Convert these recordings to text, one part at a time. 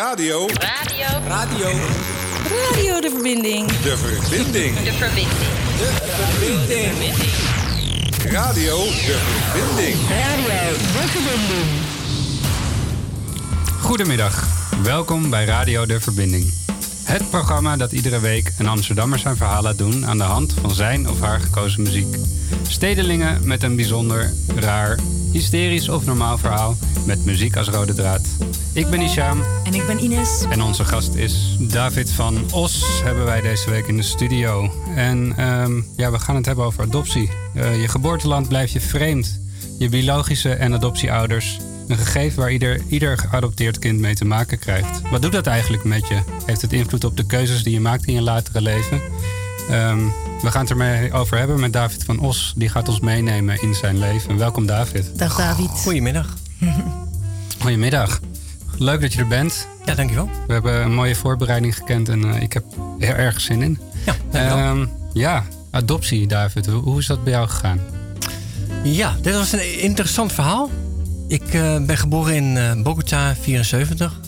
Radio. Radio. Radio. Radio de verbinding. De verbinding. De verbinding. De verbinding. Radio. De verbinding. Radio de verbinding. Goedemiddag, welkom bij Radio De Verbinding. Het programma dat iedere week een Amsterdammer zijn verhaal laat doen aan de hand van zijn of haar gekozen muziek. Stedelingen met een bijzonder, raar, hysterisch of normaal verhaal met muziek als rode draad. Ik ben Isham En ik ben Ines. en onze gast is David van Os, hebben wij deze week in de studio. En ehm, ja, we gaan het hebben over adoptie. Eh, je geboorteland blijft je vreemd. Je biologische en adoptieouders. Een gegeven waar ieder, ieder geadopteerd kind mee te maken krijgt. Wat doet dat eigenlijk met je? Heeft het invloed op de keuzes die je maakt in je latere leven? Ehm, we gaan het ermee over hebben met David van Os. Die gaat ons meenemen in zijn leven. Welkom David. Dag David. Goedemiddag. Goedemiddag. Leuk dat je er bent. Ja, dankjewel. We hebben een mooie voorbereiding gekend en eh, ik heb er erg zin in. Ja, dankjewel. Ehm, ja, adoptie, David. Hoe, hoe is dat bij jou gegaan? ja, dit was een interessant verhaal. Ik eh, ben geboren in eh Bogota, 74.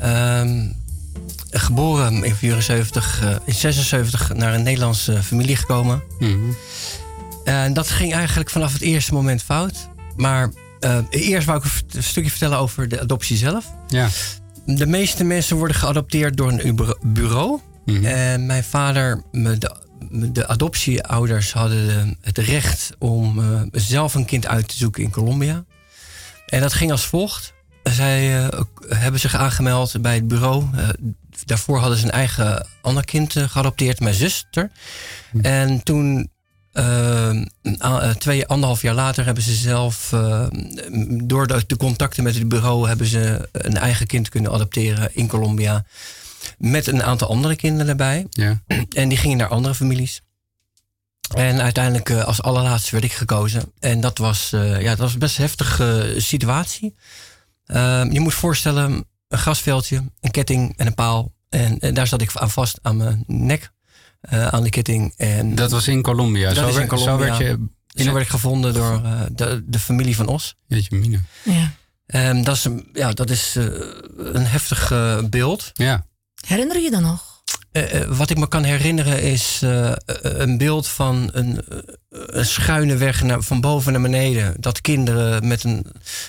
Ehm, geboren in 74, eh, in 76 naar een Nederlandse familie gekomen. Mhm. En dat ging eigenlijk vanaf het eerste moment fout. Maar eerst wou ik een stukje vertellen over de adoptie zelf. Ja. De meeste mensen worden geadopteerd door een bureau. Mhm. En mijn vader, de, de adoptieouders hadden de- het recht om zelf een kind uit te zoeken in Colombia. En dat ging als volgt. Zij eh, ook- hebben zich aangemeld bij het bureau. Eh, daarvoor hadden ze een eigen ander kind eh, geadopteerd, mijn zuster. En toen, eh, een a- eh, twee, anderhalf jaar later, hebben ze zelf, eh, door de, de contacten met het bureau, hebben ze een eigen kind kunnen adopteren in Colombia. Met een aantal andere kinderen erbij. Ja. En die gingen naar andere families. En uiteindelijk eh, als allerlaatste werd ik gekozen. En dat was, eh, ja, dat was best een heftige situatie. Ehm, je moet voorstellen, een grasveldje, een ketting en een paal. En, en daar zat ik aan vast aan mijn nek, eh, aan de ketting. En Dat was in Colombia. Dat zo, is in werd, zo Colombia. werd je... zo werd ik gevonden door eh, de, de familie van Os. Jeetje mine. Ja. Ehm, dat is, een- ja, dat is eh, een heftig eh, beeld. Ja. Herinner je je dan nog? Eh, eh, wat ik me kan herinneren is eh, een beeld van een, een schuine weg naar, van boven naar beneden. Dat kinderen met een,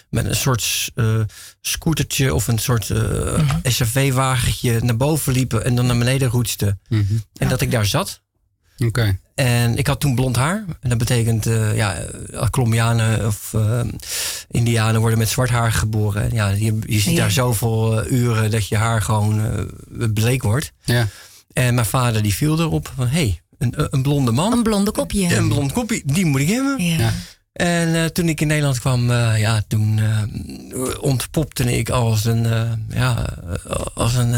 met een soort scootertje of een soort eh, SUV-wagentje naar boven liepen en dan naar beneden roetsten. Mhm. En dat ik daar zat. Oké. En ik had toen blond haar. En dat betekent, ja, Colombianen of Indianen worden met zwart haar geboren. En ja, je, je ziet Ja. daar zoveel uren dat je haar gewoon bleek wordt. Ja. En mijn vader die viel erop van, hé, hey, een, een blonde man. Een blonde kopje. Een blond koppie, die moet ik hebben. Ja. Ja. En eh, toen ik in Nederland kwam, eh, ja, toen eh, ontpopte ik als een, ja, als een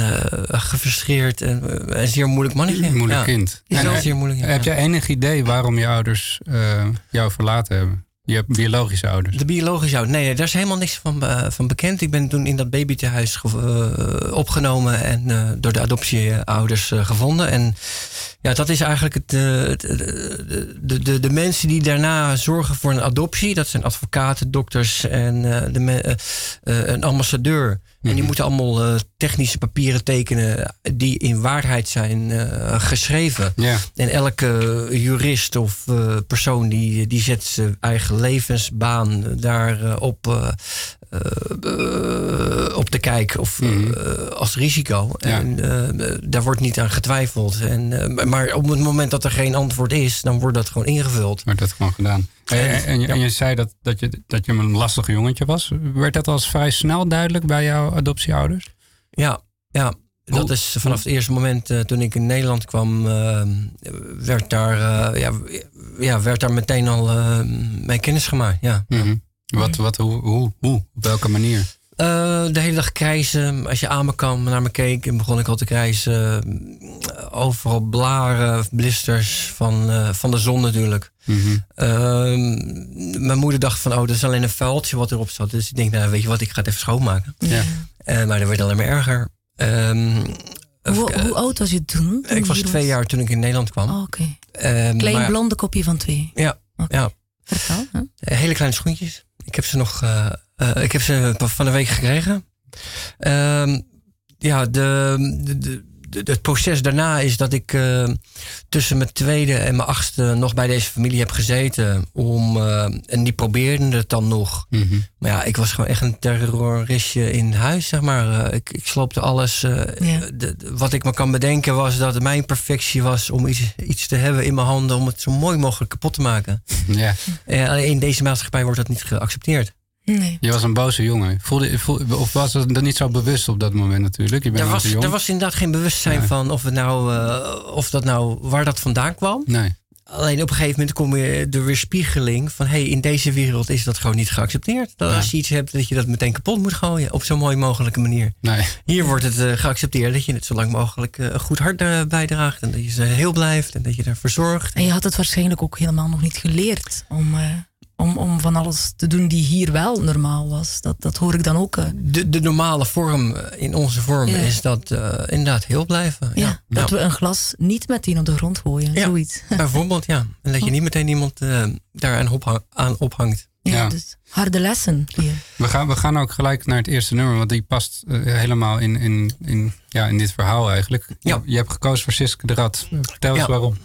gefrustreerd en, en zeer moeilijk mannetje. Moeilijk ja. kind. Ja, En, zeer moeilijk. ja. Heb jij enig idee waarom je ouders eh, jou verlaten hebben? Je biologische ouders. De biologische ouders. Nee, daar is helemaal niks van, eh, van bekend. Ik ben toen in dat babytehuis eh, opgenomen en eh, door de adoptieouders gevonden. En ja, dat is eigenlijk het, eh, de, de, de mensen die daarna zorgen voor een adoptie. Dat zijn advocaten, dokters en de een ambassadeur. En die moeten allemaal eh, technische papieren tekenen die in waarheid zijn eh, geschreven. Ja. En elke jurist of eh, persoon die, die zet zijn eigen levensbaan daarop op, eh, eh, op te kijken of eh, Mhm. als risico. Ja. En eh, daar wordt niet aan getwijfeld. En, eh, maar op het moment dat er geen antwoord is, dan wordt dat gewoon ingevuld. Werd dat gewoon gedaan. En, En- en, je, ja. en je zei dat, dat, je, dat je een lastig jongetje was. Werd dat als vrij snel duidelijk bij jouw adoptieouders? Ja, ja. Dat Hoe- is vanaf het eerste moment eh, toen ik in Nederland kwam, eh, werd, daar, eh, ja, ja, werd daar meteen al eh mee kennis gemaakt. Ja. Mhm. Wat, wat, hoe, hoe, hoe? Op welke manier? Eh, de hele dag krijzen. Als je aan me kwam, naar me keek, en begon ik al te krijzen. Overal blaren, blisters van, eh, van de zon natuurlijk. Mhm. Ehm, mijn moeder dacht van, oh, dat is alleen een vuiltje wat erop zat. Dus ik denk, nou, weet je wat, ik ga het even schoonmaken. Ja. Eh, maar dat werd alleen maar erger. Ehm, Hoe, hoe oud was je toen? toen ik was twee jaar toen ik in Nederland kwam. Oh, Oké. Ehm, Klein maar- blonde kopje van twee. Ja, ja. Vertel. hè? Eh, Hele kleine schoentjes. Ik heb ze nog, eh, eh, ik heb ze van de week gekregen. Ehm, ja, de, de, de, de- het proces daarna is dat ik eh, tussen mijn tweede en mijn achtste nog bij deze familie heb gezeten. Om, eh, en die probeerden het dan nog. Mhm. Maar ja, ik was gewoon echt een terroristje in huis, zeg maar. Eh, ik, ik sloopte alles. eh, Ja. de- de- wat ik me kan bedenken was dat het mijn perfectie was om iets, iets te hebben in mijn handen om het zo mooi mogelijk kapot te maken. Ja, Eh, alleen in deze maatschappij wordt dat niet geaccepteerd. Nee. je was een boze jongen. Voelde, voelde, of was het dan niet zo bewust op dat moment natuurlijk? Je bent Er nog was, te jong. er was inderdaad geen bewustzijn Nee. van of, het nou, eh, of dat nou, waar dat vandaan kwam. Nee. Alleen op een gegeven moment kom je de weerspiegeling van... hé, hey, in deze wereld is dat gewoon niet geaccepteerd. Dat Ja. als je iets hebt, dat je dat meteen kapot moet gooien... op zo'n mooi mogelijke manier. Nee. Hier wordt het eh, geaccepteerd dat je het zo lang mogelijk eh, een goed hart bijdraagt... en dat je ze heel blijft en dat je ervoor zorgt. En je had het waarschijnlijk ook helemaal nog niet geleerd om, eh, om, om van alles te doen die hier wel normaal was. Dat, dat hoor ik dan ook. eh. De, de normale vorm, eh, in onze vorm, Ja. is dat eh, inderdaad heel blijven. ja, Ja, dat Ja. we een glas niet meteen op de grond gooien. Ja. Zoiets. Bijvoorbeeld, ja. En dat je niet meteen iemand eh, daaraan ophang- aan ophangt. Ja, Ja. Dus harde lessen hier. We gaan, we gaan ook gelijk naar het eerste nummer, want die past helemaal in, in, in, ja, in dit verhaal eigenlijk. Ja. Je hebt gekozen voor Siske de Rat. Vertel eens Ja. waarom.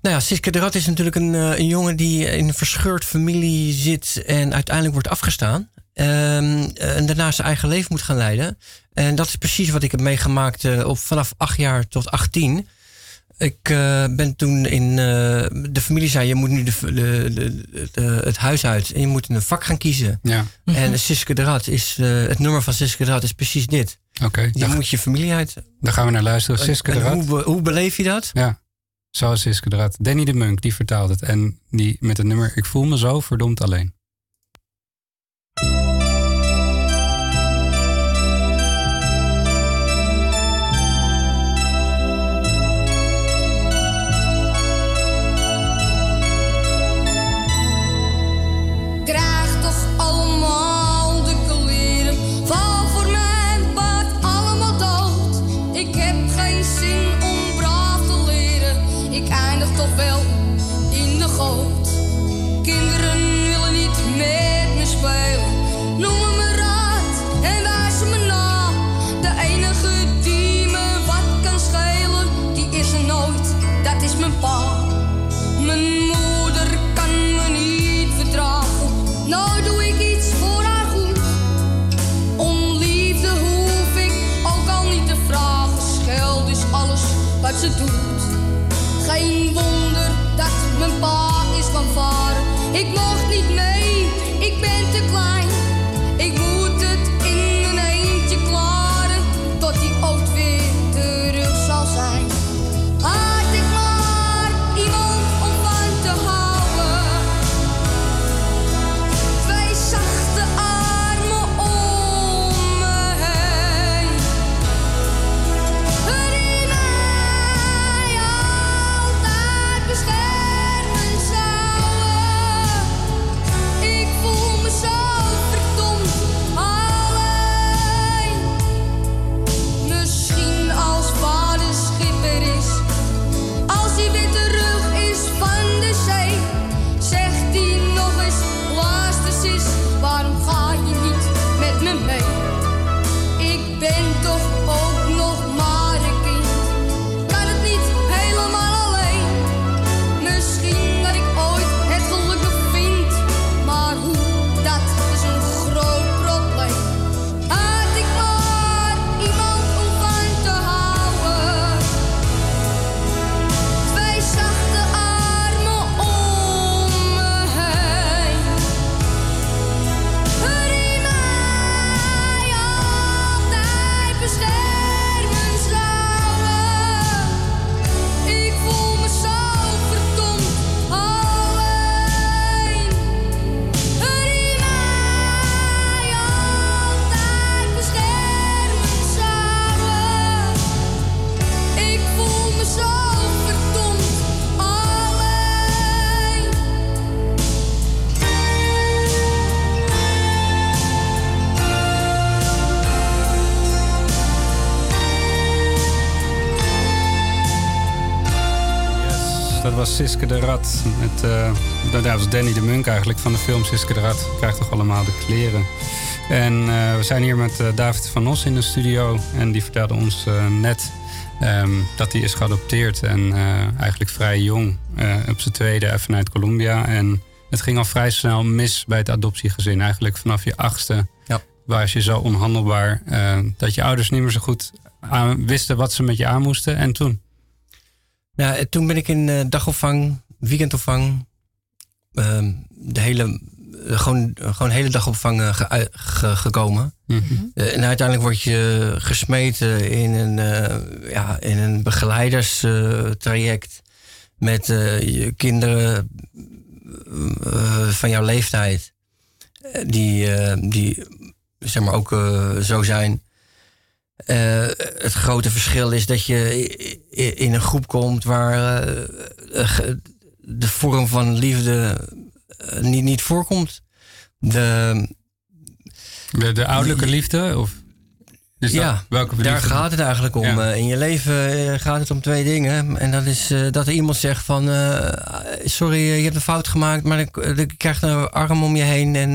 Nou ja, Siske de Rat is natuurlijk een, eh, een jongen die in een verscheurd familie zit en uiteindelijk wordt afgestaan. Ehm, en daarna zijn eigen leven moet gaan leiden. En dat is precies wat ik heb meegemaakt eh, op, vanaf acht jaar tot 18. Ik eh, ben toen in. de familie zei: Je moet nu de, de, het huis uit en je moet een vak gaan kiezen. Ja, En Siske de Rat is. het nummer van Siske de Rat is precies dit. oké. Je moet je familie uit. daar gaan we naar luisteren. Siske de En Rat. hoe, hoe beleef je dat? Ja, zoals Siske. Danny de Munk, die vertaalt het. En die met het nummer Ik voel me zo verdomd alleen. Siske de Rat. Met, uh, dat was Danny de Munk eigenlijk van de film Siske de Rat. Krijgt toch allemaal de kleren. En uh, we zijn hier met uh, David van Os in de studio. En die vertelde ons net um, dat hij is geadopteerd. En eigenlijk vrij jong op zijn tweede even vanuit Colombia. En het ging al vrij snel mis bij het adoptiegezin. Eigenlijk vanaf je achtste ja. was je zo onhandelbaar... dat je ouders niet meer zo goed aan, wisten wat ze met je aan moesten. En toen? Ja, toen ben ik in uh, dagopvang, weekendopvang, uh, de hele, uh, gewoon, gewoon hele dagopvang ge, ge, gekomen. Mm -hmm. en uiteindelijk word je gesmeten in een, ja, in een begeleidерstraject met je kinderen van jouw leeftijd. Die, die zeg maar ook zo zijn. Uh, het grote verschil is dat je in een groep komt waar uh, de vorm van liefde niet, niet voorkomt. De, de, de ouderlijke liefde? Of? Ja, welke daar gaat het eigenlijk om. In je leven gaat het om twee dingen. En dat is dat er iemand zegt van... sorry, je hebt een fout gemaakt... maar ik krijg een arm om je heen. En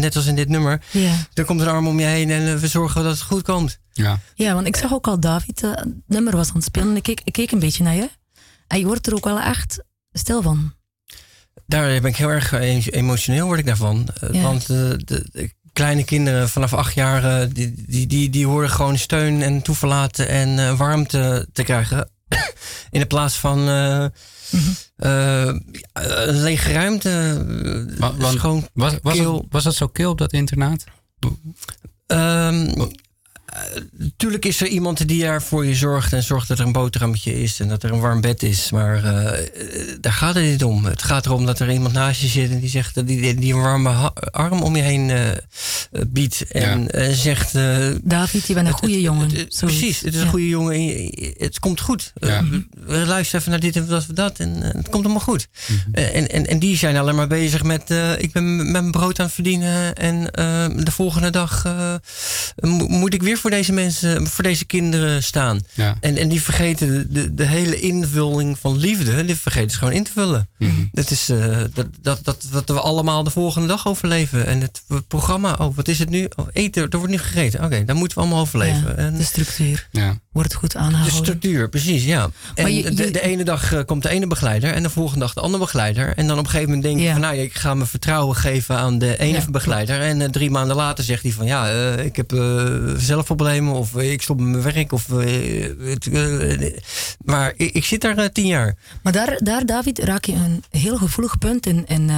net als in dit nummer... Ja. er komt een arm om je heen... en we zorgen dat het goed komt. Ja. ja, want ik zag ook al David, uh, het nummer was aan het spelen. En ik keek, ik keek een beetje naar je. En je wordt er ook wel echt stil van. Daar ben ik heel erg emotioneel word ik daarvan. Ja. Want de, de, kleine kinderen vanaf acht jaar, die, die, die, die horen gewoon steun en toeverlaten en uh, warmte te krijgen. In de plaats van uh, mm -hmm. een lege ruimte. Want, was, was, was, was dat zo kil op dat internaat? Um, Natuurlijk is er iemand die daar voor je zorgt en zorgt dat er een boterhammetje is en dat er een warm bed is. Maar uh, daar gaat het niet om. Het gaat erom dat er iemand naast je zit en die zegt dat die, die een warme arm om je heen uh, biedt. En ja. zegt. David, je bent een goede jongen. precies, het is een goede jongen. Het komt goed. Ja. luister even naar dit en dat, dat en het komt allemaal goed. Mm -hmm. en, en, en die zijn alleen maar bezig met. ik ben met mijn brood aan het verdienen en de volgende dag moet ik weer voor deze mensen, voor deze kinderen staan. Ja. En, en die vergeten de, de hele invulling van liefde, die vergeten ze gewoon in te vullen. Mm Dat is uh, dat, dat, dat, dat we allemaal de volgende dag overleven. En het programma, oh, wat is het nu? Oh, eten, er wordt nu gegeten. Oké, okay, dan moeten we allemaal overleven. Ja, en, de structuur. Ja. Wordt het goed aangehouden. De structuur, precies, ja. En je, je, de, de, ene dag uh, komt de ene begeleider en de volgende dag de andere begeleider. En dan op een gegeven moment denk je van, nou, ik ga mijn vertrouwen geven aan de ene begeleider. En uh, drie maanden later zegt hij van, ja, ik heb zelf problemen of ik stop met mijn werk. Of, maar ik, ik, zit daar tien jaar. Maar daar, daar, David, raak je een heel gevoelig punt in, in,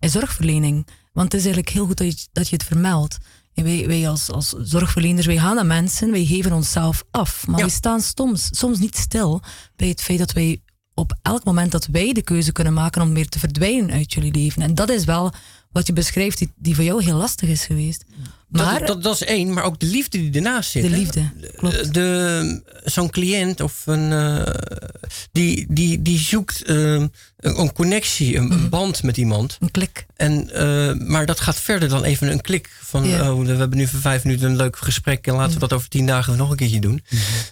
in zorgverlening. Want het is eigenlijk heel goed dat je, dat je het vermeldt. En wij, wij als, als zorgverleners, wij gaan naar mensen, wij geven onszelf af. Maar ja. we staan soms, soms niet stil bij het feit dat wij op elk moment dat wij de keuze kunnen maken om weer te verdwijnen uit jullie leven. En dat is wel wat je beschrijft, die, die voor jou heel lastig is geweest. Maar, dat, dat, dat, is één, maar ook de liefde die ernaast zit. De liefde, klopt. De, zo'n cliënt of een, uh, die, die, die zoekt uh, een, connectie, een, mm. band met iemand. Een klik. En, uh, maar dat gaat verder dan even een klik. Van, oh, we hebben nu voor vijf minuten een leuk gesprek en laten we dat over tien dagen nog een keertje doen.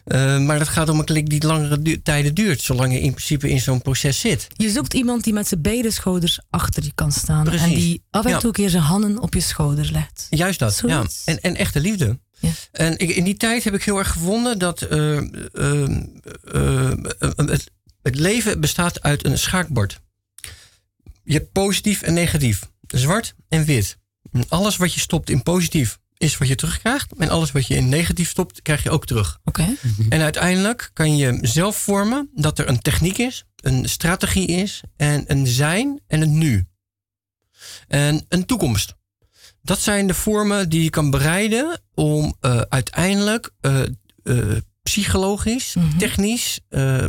Mm. maar dat gaat om een klik die langere du tijden duurt, zolang je in principe in zo'n proces zit. Je zoekt iemand die met zijn beide schouders achter je kan staan. Precies. En die af en toe een keer zijn handen op je schouders legt. Juist dat. Ja, en, en echte liefde. Ja. En ik, in die tijd heb ik heel erg gevonden dat uh, uh, uh, het, het, leven bestaat uit een schaakbord. Je hebt positief en negatief, zwart en wit. En alles wat je stopt in positief is wat je terugkrijgt. En alles wat je in negatief stopt, krijg je ook terug. Okay. En uiteindelijk kan je zelf vormen dat er een techniek is, een strategie is en een zijn en een nu. En een toekomst. Dat zijn de vormen die je kan bereiden om uh, uiteindelijk uh, uh, psychologisch, mm -hmm. technisch,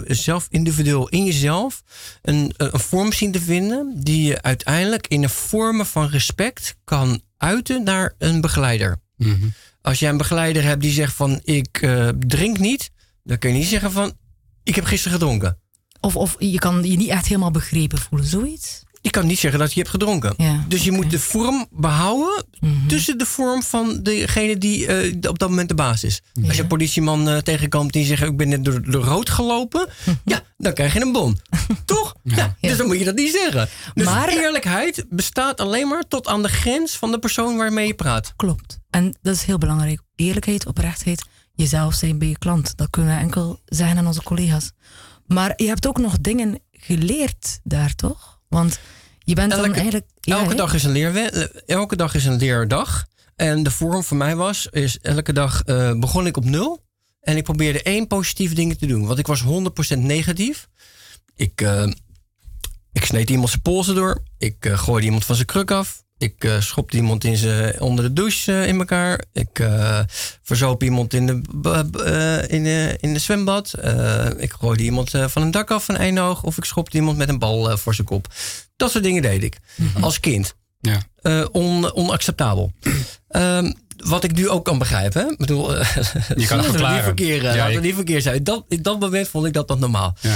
zelf individueel in jezelf een, een vorm zien te vinden die je uiteindelijk in een vormen van respect kan uiten naar een begeleider. Mm -hmm. Als jij een begeleider hebt die zegt van ik drink niet, dan kun je niet zeggen van ik heb gisteren gedronken. Of, of je kan je niet echt helemaal begrepen voelen, zoiets? Je kan niet zeggen dat je hebt gedronken. Ja, dus je okay. moet de vorm behouden mm -hmm. tussen de vorm van degene die uh, op dat moment de baas is. Ja. Als je een politieman uh, tegenkomt die zegt: Ik ben net door, door rood gelopen, ja, dan krijg je een bon. Toch? Ja, Dus dan moet je dat niet zeggen. Dus Maar- eerlijkheid bestaat alleen maar tot aan de grens van de persoon waarmee je praat. Klopt. En dat is heel belangrijk. Eerlijkheid, oprechtheid, jezelf zijn bij je klant. Dat kunnen we enkel zeggen aan onze collega's. Maar je hebt ook nog dingen geleerd daar, toch? Want je bent dan Elke- eigenlijk... ja, elke, dag is een elke dag is een leerdag. En de vorm voor mij was, is elke dag eh, begon ik op nul. En ik probeerde één positieve ding te doen. Want ik was 100% negatief. Ik, eh, ik sneed iemand zijn polsen door. Ik eh, gooide iemand van zijn kruk af. Ik eh, schopte iemand in zijn, onder de douche eh, in elkaar. Ik eh verzoop iemand in de, in de, in de zwembad. Ik gooide iemand van een dak af van één oog. Of ik schopte iemand met een bal voor zijn kop. Dat soort dingen deed ik. Als kind. Ja. On, onacceptabel. Ehm, wat ik nu ook kan begrijpen. Hè? Ik bedoel, Je kan het verklaren. verkeer, Ja, laten we je- niet verkeer zijn. Dat, in dat moment vond ik dat dan normaal. Ja.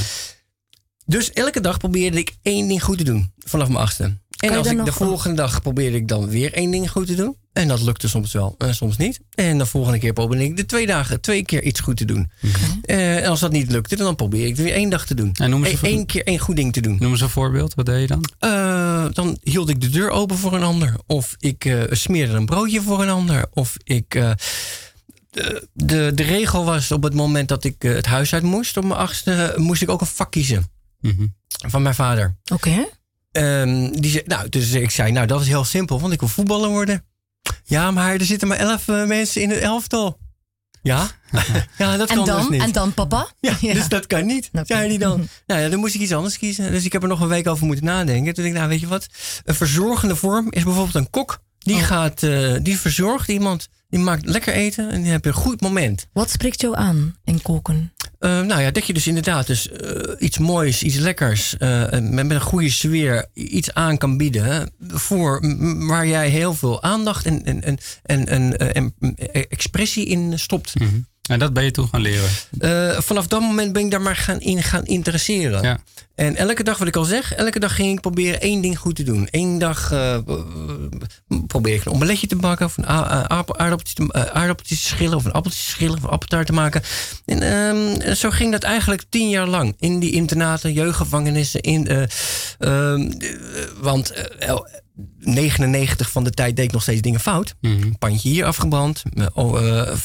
Dus elke dag probeerde ik één ding goed te doen. Vanaf mijn achtste. En als ik de volgende dag probeerde ik dan weer één ding goed te doen. En dat lukte soms wel en soms niet. En de volgende keer probeerde ik de twee dagen twee keer iets goed te doen. Eh, en als dat niet lukte, dan probeer ik het weer één dag te doen. En noem eens Eén een- één keer één goed ding te doen. Noem eens een voorbeeld. Wat deed je dan? Eh, dan hield ik de deur open voor een ander. Of ik eh, smeerde een broodje voor een ander. Of ik. eh, de, de, de regel was op het moment dat ik eh, het huis uit moest, op mijn achtste, moest ik ook een vak kiezen. Mhm. Van mijn vader. Oké. Ehm, die zei, nou, dus ik zei, nou, dat is heel simpel, want ik wil voetballer worden. Ja, maar er zitten maar elf eh, mensen in het elftal. Ja? ja, dat En kan dus dan? niet. En dan papa? Ja, dus dat kan niet, Oké. zei hij dan. Nou ja, dan moest ik iets anders kiezen. Dus ik heb er nog een week over moeten nadenken. Toen dacht ik, nou weet je wat? Een verzorgende vorm is bijvoorbeeld een kok. Die, Oh. gaat, eh, die verzorgt iemand. Die maakt lekker eten en die heb je een goed moment. Wat spreekt jou aan in koken? Eh, nou ja, dat je dus inderdaad dus, eh, iets moois, iets lekkers, eh, met, met een goede sfeer iets aan kan bieden. voor, waar jij heel veel aandacht en, en, en, en, en, expressie in stopt. Mhm. En dat ben je toen gaan leren. Eh, vanaf dat moment ben ik daar maar gaan in gaan interesseren. Ja. En elke dag, wat ik al zeg, elke dag ging ik proberen één ding goed te doen. Eén dag eh, probeer ik een omeletje te bakken, of een aardappeltje te, eh, te schillen, of een appeltje te schillen, of een appeltaart te maken. En ehm, zo ging dat eigenlijk tien jaar lang. In die internaten, jeugdgevangenissen. In, eh, ehm, eh, want 99 van de tijd deed ik nog steeds dingen fout. Een pandje hier afgebrand, oh, eh,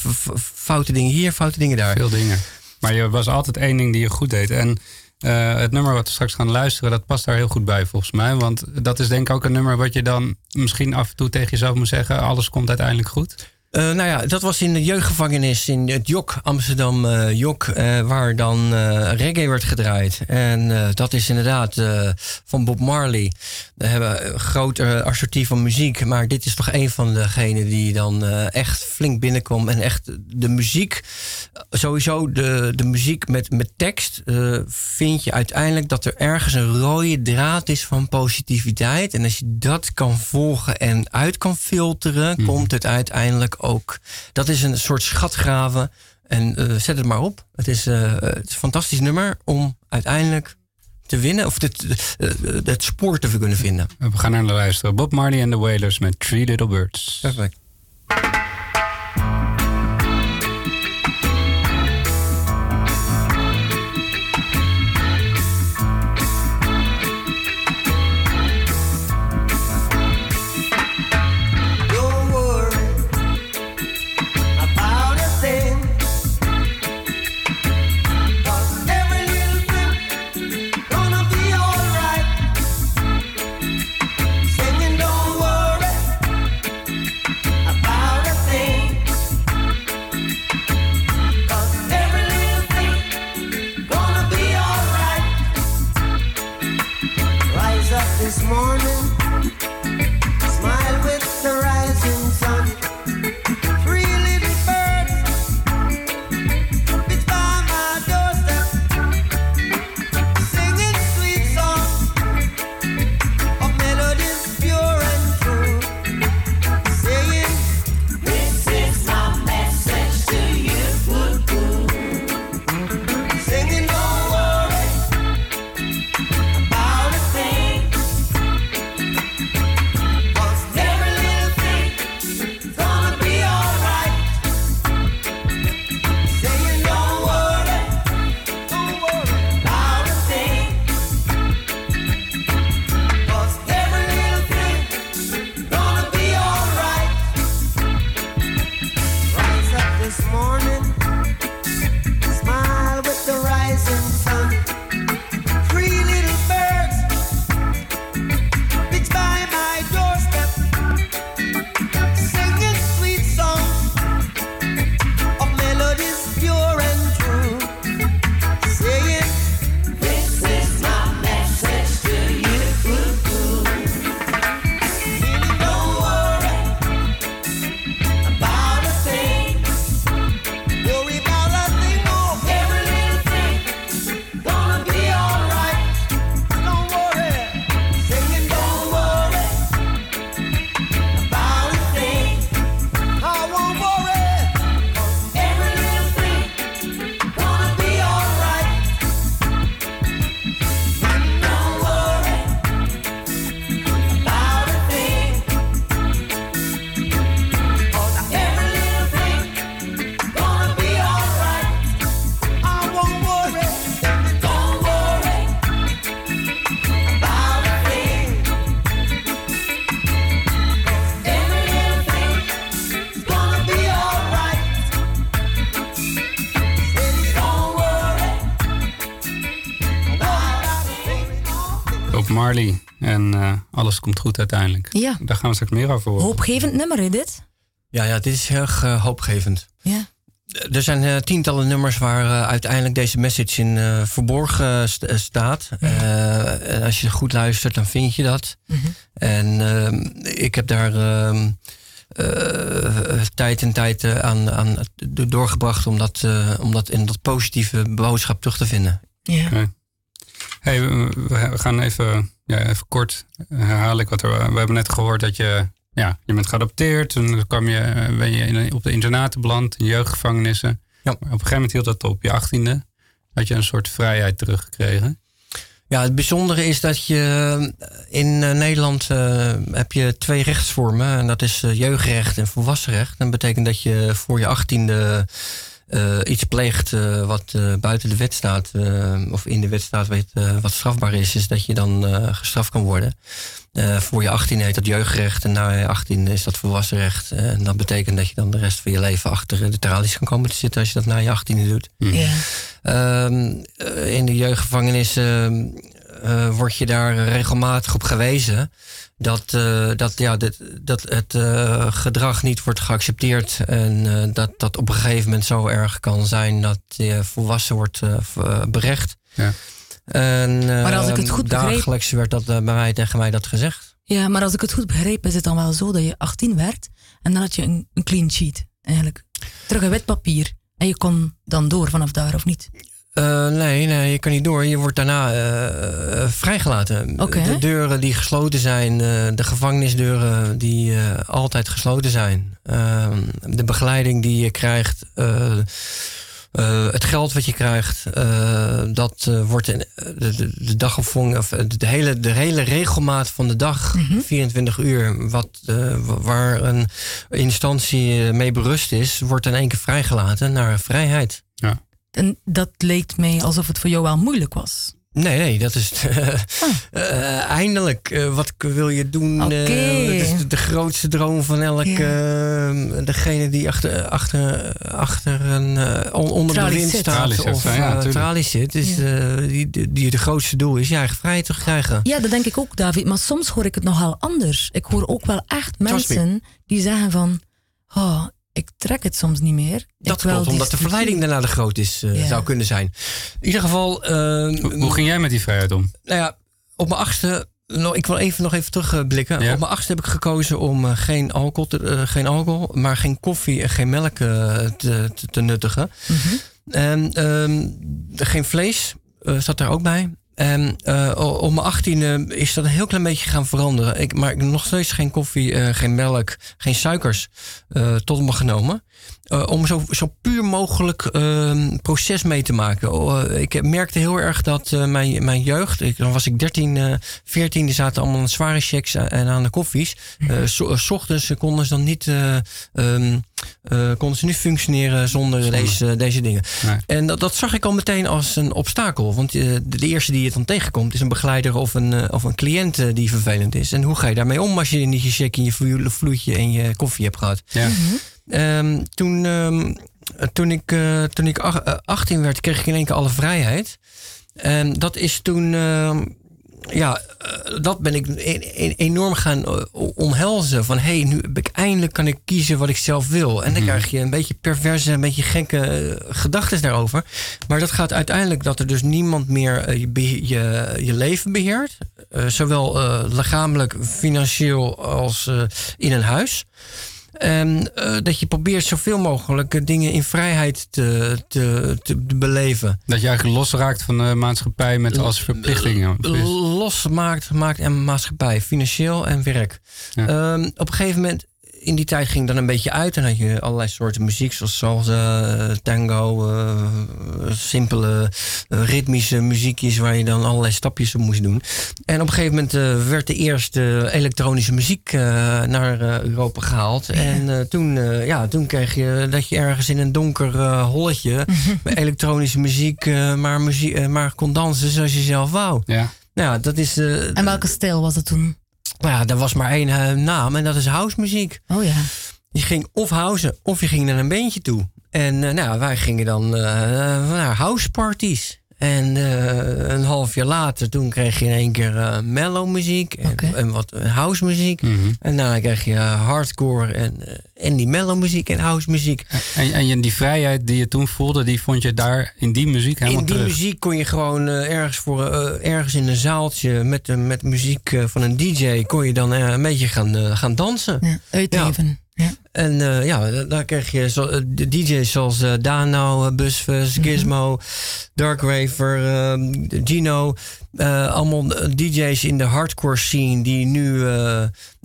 foute dingen hier, foute dingen daar. Veel dingen. Maar je was altijd één ding die je goed deed. En eh, het nummer wat we straks gaan luisteren, dat past daar heel goed bij volgens mij. Want dat is denk ik ook een nummer wat je dan misschien af en toe tegen jezelf moet zeggen. Alles komt uiteindelijk goed. Eh, nou ja, dat was in de jeugdgevangenis in het Jok, Amsterdam eh, Jok, eh, waar dan reggae werd gedraaid. En dat is inderdaad van Bob Marley. We hebben een groot assortief van muziek, maar dit is toch een van degenen die dan echt flink binnenkwam. En echt de muziek, sowieso de, de muziek met, met tekst, vind je uiteindelijk dat er ergens een rode draad is van positiviteit. En als je dat kan volgen en uit kan filteren, komt het uiteindelijk ook. Dat is een soort schatgraven. En eh, zet het maar op. Het is, eh, het is een fantastisch nummer om uiteindelijk te winnen. Of het, eh, het spoor te kunnen vinden. We gaan naar luisteren. Bob Marley en the Wailers met Three Little Birds. Perfect. Bob Marley. En eh, alles komt goed uiteindelijk. Ja. Daar gaan we straks meer over horen. Hoopgevend nummer, hè, dit? Ja, ja, dit is heel erg eh, hoopgevend. Ja. Er zijn eh, tientallen nummers waar eh, uiteindelijk deze message in eh, verborgen st- eh, staat. Eh, en als je goed luistert, dan vind je dat. En ehm, ik heb daar ehm, eh, tijd en tijd eh, aan, aan do- doorgebracht om dat, eh, om dat in dat positieve boodschap terug te vinden. Ja. Oké. Hey, we, gaan even, ja, even kort herhaal ik wat er. We hebben net gehoord dat je, ja, je bent geadopteerd. Toen kwam je, eh, ben je in, op de internaten beland, in jeugdgevangenissen. Ja. Maar op een gegeven moment hield dat op. Je achttiende had je een soort vrijheid teruggekregen. Ja, het bijzondere is dat je eh, in eh, Nederland heb je twee rechtsvormen. En dat is jeugdrecht en volwassenrecht. Dat betekent dat je voor je achttiende eh iets pleegt eh, wat eh, buiten de wet staat. eh, of in de wet staat wat, eh, wat strafbaar is. Is dat je dan eh, gestraft kan worden. Eh, voor je 18 heet dat jeugdrecht en na je 18 is dat volwassenrecht. En dat betekent dat je dan de rest van je leven achter de tralies kan komen te zitten als je dat na je 18e doet. Ja. Ehm, eh, in de jeugdgevangenis ehm, eh, word je daar regelmatig op gewezen dat, eh, dat, ja, dit, dat het eh, gedrag niet wordt geaccepteerd en eh, dat dat op een gegeven moment zo erg kan zijn dat je volwassen wordt berecht. Ja. En, Maar als ik het ehm, goed begreep- Dagelijks werd dat eh, bij mij tegen mij dat gezegd. Ja, maar als ik het goed begreep, is het dan wel zo dat je 18 werd en dan had je een, een clean sheet, eigenlijk. Terug een wit papier. En je kon dan door vanaf daar, of niet? Eh, nee, nee, je kan niet door. Je wordt daarna eh, eh, vrijgelaten. De deuren die gesloten zijn, de gevangenisdeuren die altijd gesloten zijn. Ehm, de begeleiding die je krijgt, het geld wat je krijgt, dat wordt in de, de, de dagopvang, of eh, de hele, de hele regelmaat van de dag, 24 uur, wat, wa- waar een instantie mee berust is, wordt in één keer vrijgelaten naar vrijheid. En dat leek mij alsof het voor jou wel moeilijk was. Nee, nee, dat is het. Eh, eindelijk. eh, wat wil je doen? Oké. Eh, dat is de, de grootste droom van elk. Ja. degene die achter, achter, achter een uh, on, onder Tralies bewind zit. staat. Tralies of ja, zit. Is, Ja. eh, die, die, die de grootste doel is je eigen vrijheid te krijgen. Ja, dat denk ik ook, David. Maar soms hoor ik het nogal anders. Ik hoor ook wel echt me. mensen die zeggen van... Oh, ik trek het soms niet meer. Dat klopt, omdat de verleiding daarna te groot is, eh, Ja. zou kunnen zijn. In ieder geval, eh, Hoe, hoe ging jij met die vrijheid om? Nou ja, op mijn achtste. Nou, ik wil even nog even terugblikken. Ja. Op mijn achtste heb ik gekozen om eh, geen, alcohol te, eh, geen alcohol, maar geen koffie en geen melk te, te, te nuttigen. En ehm, geen vlees eh, zat daar ook bij. En eh, o- op mijn achttiende is dat een heel klein beetje gaan veranderen. Ik, maar ik nog steeds geen koffie, eh, geen melk, geen suikers eh, tot me genomen. Eh, om zo, zo puur mogelijk ehm, proces mee te maken. Oh, eh, ik merkte heel erg dat eh, mijn, mijn jeugd, ik, dan was ik 13, eh 14, die zaten allemaal aan zware checks en aan de koffies. Eh, so- s ochtends konden ze dan niet, eh, ehm, eh, konden ze niet functioneren zonder deze, deze dingen. Nee. En dat, dat zag ik al meteen als een obstakel. Want de, de eerste die je dan tegenkomt is een begeleider of een, of een cliënt die vervelend is. En hoe ga je daarmee om als je niet je check in je vloe- vloeitje en je koffie hebt gehad? Ja. Ehm, toen, ehm, toen ik, eh, toen ik ach- eh, 18 werd, kreeg ik in één keer alle vrijheid. En dat is toen. ehm, ja, eh, dat ben ik e- e- enorm gaan omhelzen. Van hé, hey, nu heb ik eindelijk kan ik kiezen wat ik zelf wil. En dan krijg je een beetje perverse, een beetje gekke gedachten daarover. Maar dat gaat uiteindelijk dat er dus niemand meer je, je, je leven beheert. Eh, zowel lichamelijk, financieel als in een huis. En eh, dat je probeert zoveel mogelijk eh, dingen in vrijheid te, te, te beleven. Dat je eigenlijk losraakt van de maatschappij met als verplichtingen. Los maakt, en maatschappij, financieel en werk. Ja. Ehm, op een gegeven moment, in die tijd ging dan een beetje uit. En had je allerlei soorten muziek, zoals salsa, eh, tango, eh, simpele eh, ritmische muziekjes waar je dan allerlei stapjes op moest doen. En op een gegeven moment werd de eerste elektronische muziek naar Europa gehaald. En toen, ja, toen kreeg je dat je ergens in een donker holletje met elektronische muziek, maar, muziek maar kon dansen zoals je zelf wou. Ja. Nou ja, dat is. En welke stijl was het toen? Nou ja, er was maar één eh, naam en dat is house muziek. Oh ja. Je ging of housen of je ging naar een beentje toe. En eh, nou, wij gingen dan eh, naar house parties. En eh, een half jaar later, toen kreeg je in één keer eh, mellow muziek en, en wat house muziek. Mhm. En daarna kreeg je eh, hardcore en, eh, en die mellow muziek en house muziek. En, en die vrijheid die je toen voelde, die vond je daar in die muziek helemaal In die terug. muziek kon je gewoon eh, ergens, voor, eh, ergens in een zaaltje met, eh, met muziek eh, van een DJ, kon je dan eh, een beetje gaan, eh, gaan dansen. Ja, uitleven. Ja. En eh, ja, da- daar kreeg je zo, eh, de DJ's zoals eh, Dano, eh, Busfus, Mhm. Gizmo, Dark Raver, eh, Gino. allemaal DJ's in de hardcore scene die nu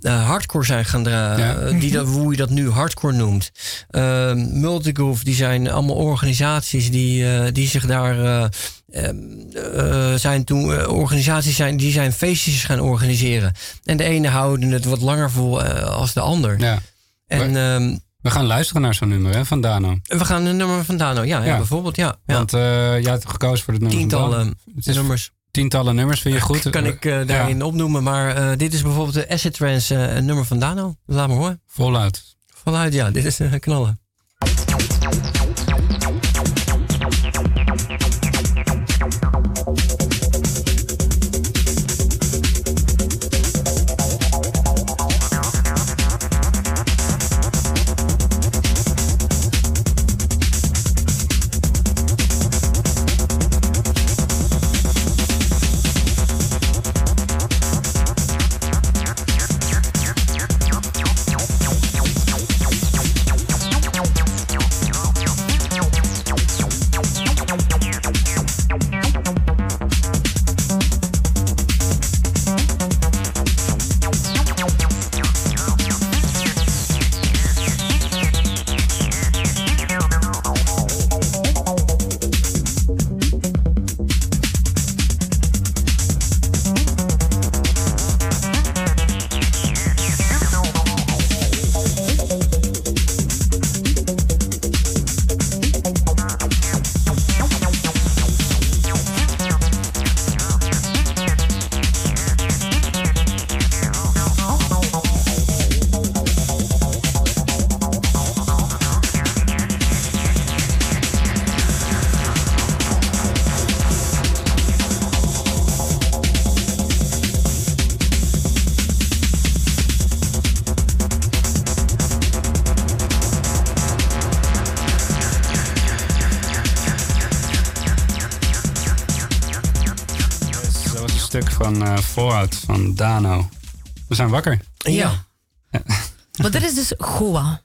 hardcore zijn gaan. Ja. Eh, die dat, hoe je dat nu hardcore noemt. Eh, Multigroove, die zijn allemaal organisaties die, die zich daar... ehm, eh, zijn toen organisaties zijn die zijn feestjes gaan organiseren. En de ene houden het wat langer vol als de ander. Ja. En ehm, We gaan luisteren naar zo'n nummer hè, van Dano. we gaan een nummer van Dano, ja, ja. Bijvoorbeeld, ja. ja. Want eh jij hebt gekozen voor het nummer van Dano. Tientallen nummers tientallen nummers, vind je goed? kan ik eh, daarin opnoemen, maar eh, dit is bijvoorbeeld de Acid Trance, een nummer van Dano. Laat maar horen. Voluit. Voluit, ja, dit is knallen. Fallout van Dano. We zijn wakker. Ja. Maar dit is dus Goa.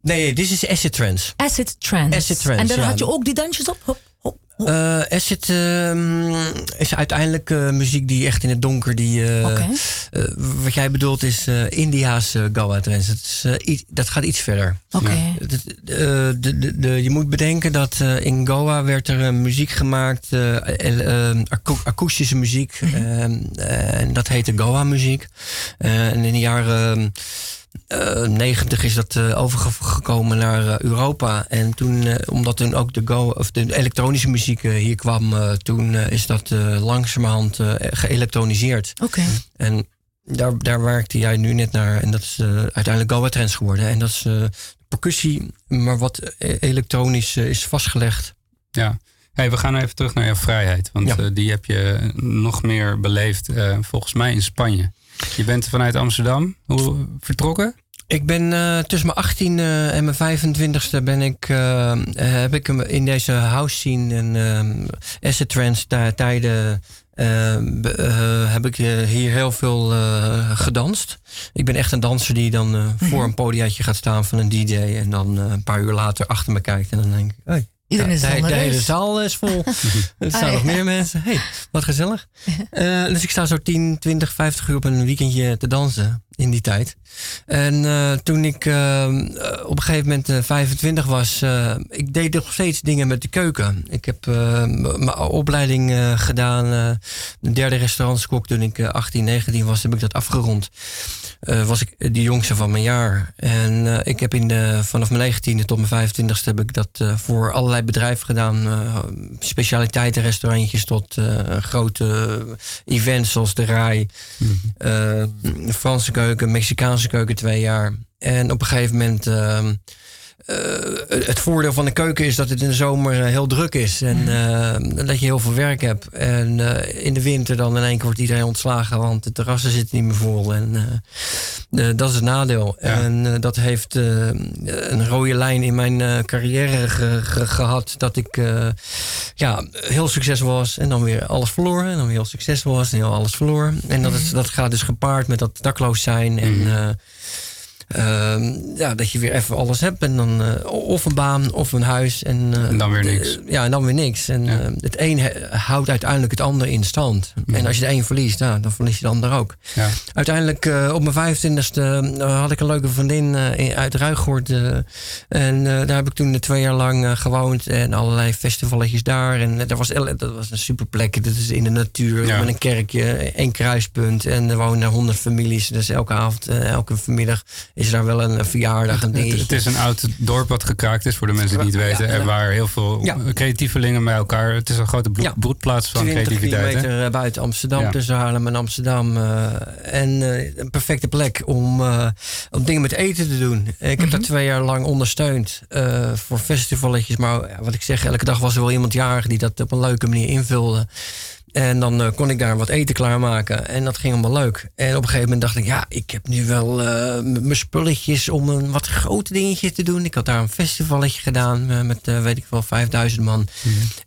Nee, dit is Acid Trance. Acid Trance. Acid trance, En daar ja. had je ook die dansjes op. Hop, hop, hop. Eh, Acid ehm, is uiteindelijk eh, muziek die echt in het donker, die, eh, Oké. Eh, wat jij bedoelt is eh India's uh, Goa Trance. Dat, is, eh, iets- dat gaat iets verder. Oké. Het- het- eh, de, de, de, je moet bedenken dat eh, in Goa werd er eh, muziek gemaakt, eh, eh, eh, akoe- akoestische muziek. eh, en dat heette Goa muziek. Eh, en in de jaren eh, 90 is dat eh, overgekomen naar eh, Europa. En toen, eh, omdat toen ook de, Go, of de elektronische muziek eh, hier kwam, eh, toen eh, is dat eh, langzamerhand eh, geëlektroniseerd. Oké. En daar, daar werkte jij nu net naar. En dat is eh, uiteindelijk Goa Trends geworden. En dat is eh, percussie, maar wat eh, elektronisch is vastgelegd. Ja. Hey, we gaan even terug naar jouw vrijheid. Want Ja. die heb je nog meer beleefd, volgens mij in Spanje. Je bent vanuit Amsterdam hoe, vertrokken? Ik ben tussen mijn 18 e en mijn 25ste ben ik, heb ik hem in deze house scene en acid trance tij- tijden eh, be- eh, heb ik eh, hier heel veel eh, gedanst. Ik ben echt een danser die dan voor een podiaatje gaat staan van een DJ en dan een paar uur later achter me kijkt en dan denk ik, hey, Iedereen is de, de hele zaal is vol. er staan Ah, nog ja. meer mensen. Hey, wat gezellig. Dus ik sta zo 10, 20, 50 uur op een weekendje te dansen in die tijd. En eh, toen ik eh, op een gegeven moment eh, 25 was, eh, ik deed nog steeds dingen met de keuken. Ik heb eh, mijn opleiding eh, gedaan, eh, de derde restaurantskok toen ik eh, 18, 19 was, heb ik dat afgerond. Eh, was ik de jongste van mijn jaar. En eh, ik heb in de, vanaf mijn 19e tot mijn 25e heb ik dat eh, voor allerlei bedrijven gedaan. eh specialiteitenrestaurantjes tot eh, grote events zoals de Rai. eh, Franse keuken, Mexicaanse keuken twee jaar. En op een gegeven moment eh, het voordeel van de keuken is dat het in de zomer eh, heel druk is. En eh, dat je heel veel werk hebt. En in de winter dan in één keer wordt iedereen ontslagen, want de terrassen zitten niet meer vol. En dat is het nadeel. Ja. En dat heeft een rode lijn in mijn carrière ge- ge- gehad. Dat ik ja, heel succesvol was en dan weer alles verloor. En dan weer heel succesvol was en heel alles verloor. En dat, is, dat gaat dus gepaard met dat dakloos zijn. En ehm, ja, dat je weer even alles hebt. En dan eh, of een baan of een huis. En, eh, En dan weer niks. ja, en dan weer niks. En Ja. eh, het een houdt uiteindelijk het ander in stand. En als je de een verliest, nou, dan verlies je de ander ook. Ja. Uiteindelijk op mijn 25e eh, had ik een leuke vriendin in- uit Ruigoord. en daar heb ik toen twee jaar lang gewoond. En allerlei festivaletjes daar. En dat, was, dat was een super plek. Dat is in de natuur. Ja. Met een kerkje, één kruispunt. En er wonen honderd families. Dus elke avond, elke vanmiddag is daar wel een verjaardag. Een dingetje. het is een oud dorp wat gekraakt is, voor de mensen die het weten. En waar heel veel creatievelingen bij elkaar. Het is een grote broedplaats van 20 creativiteit. kilometer eh, buiten Amsterdam, tussen Haarlem en Amsterdam. eh, en eh, een perfecte plek om, om dingen met eten te doen. Ik heb daar twee jaar lang ondersteund voor festivaletjes. Maar wat ik zeg, elke dag was er wel iemand jarig die dat op een leuke manier invulde. En dan eh, kon ik daar wat eten klaarmaken. En dat ging allemaal leuk. En op een gegeven moment dacht ik, ja, ik heb nu wel eh, mijn spulletjes om een wat groter dingetje te doen. Ik had daar een festivalletje gedaan eh, met, weet ik wel, 5000 man.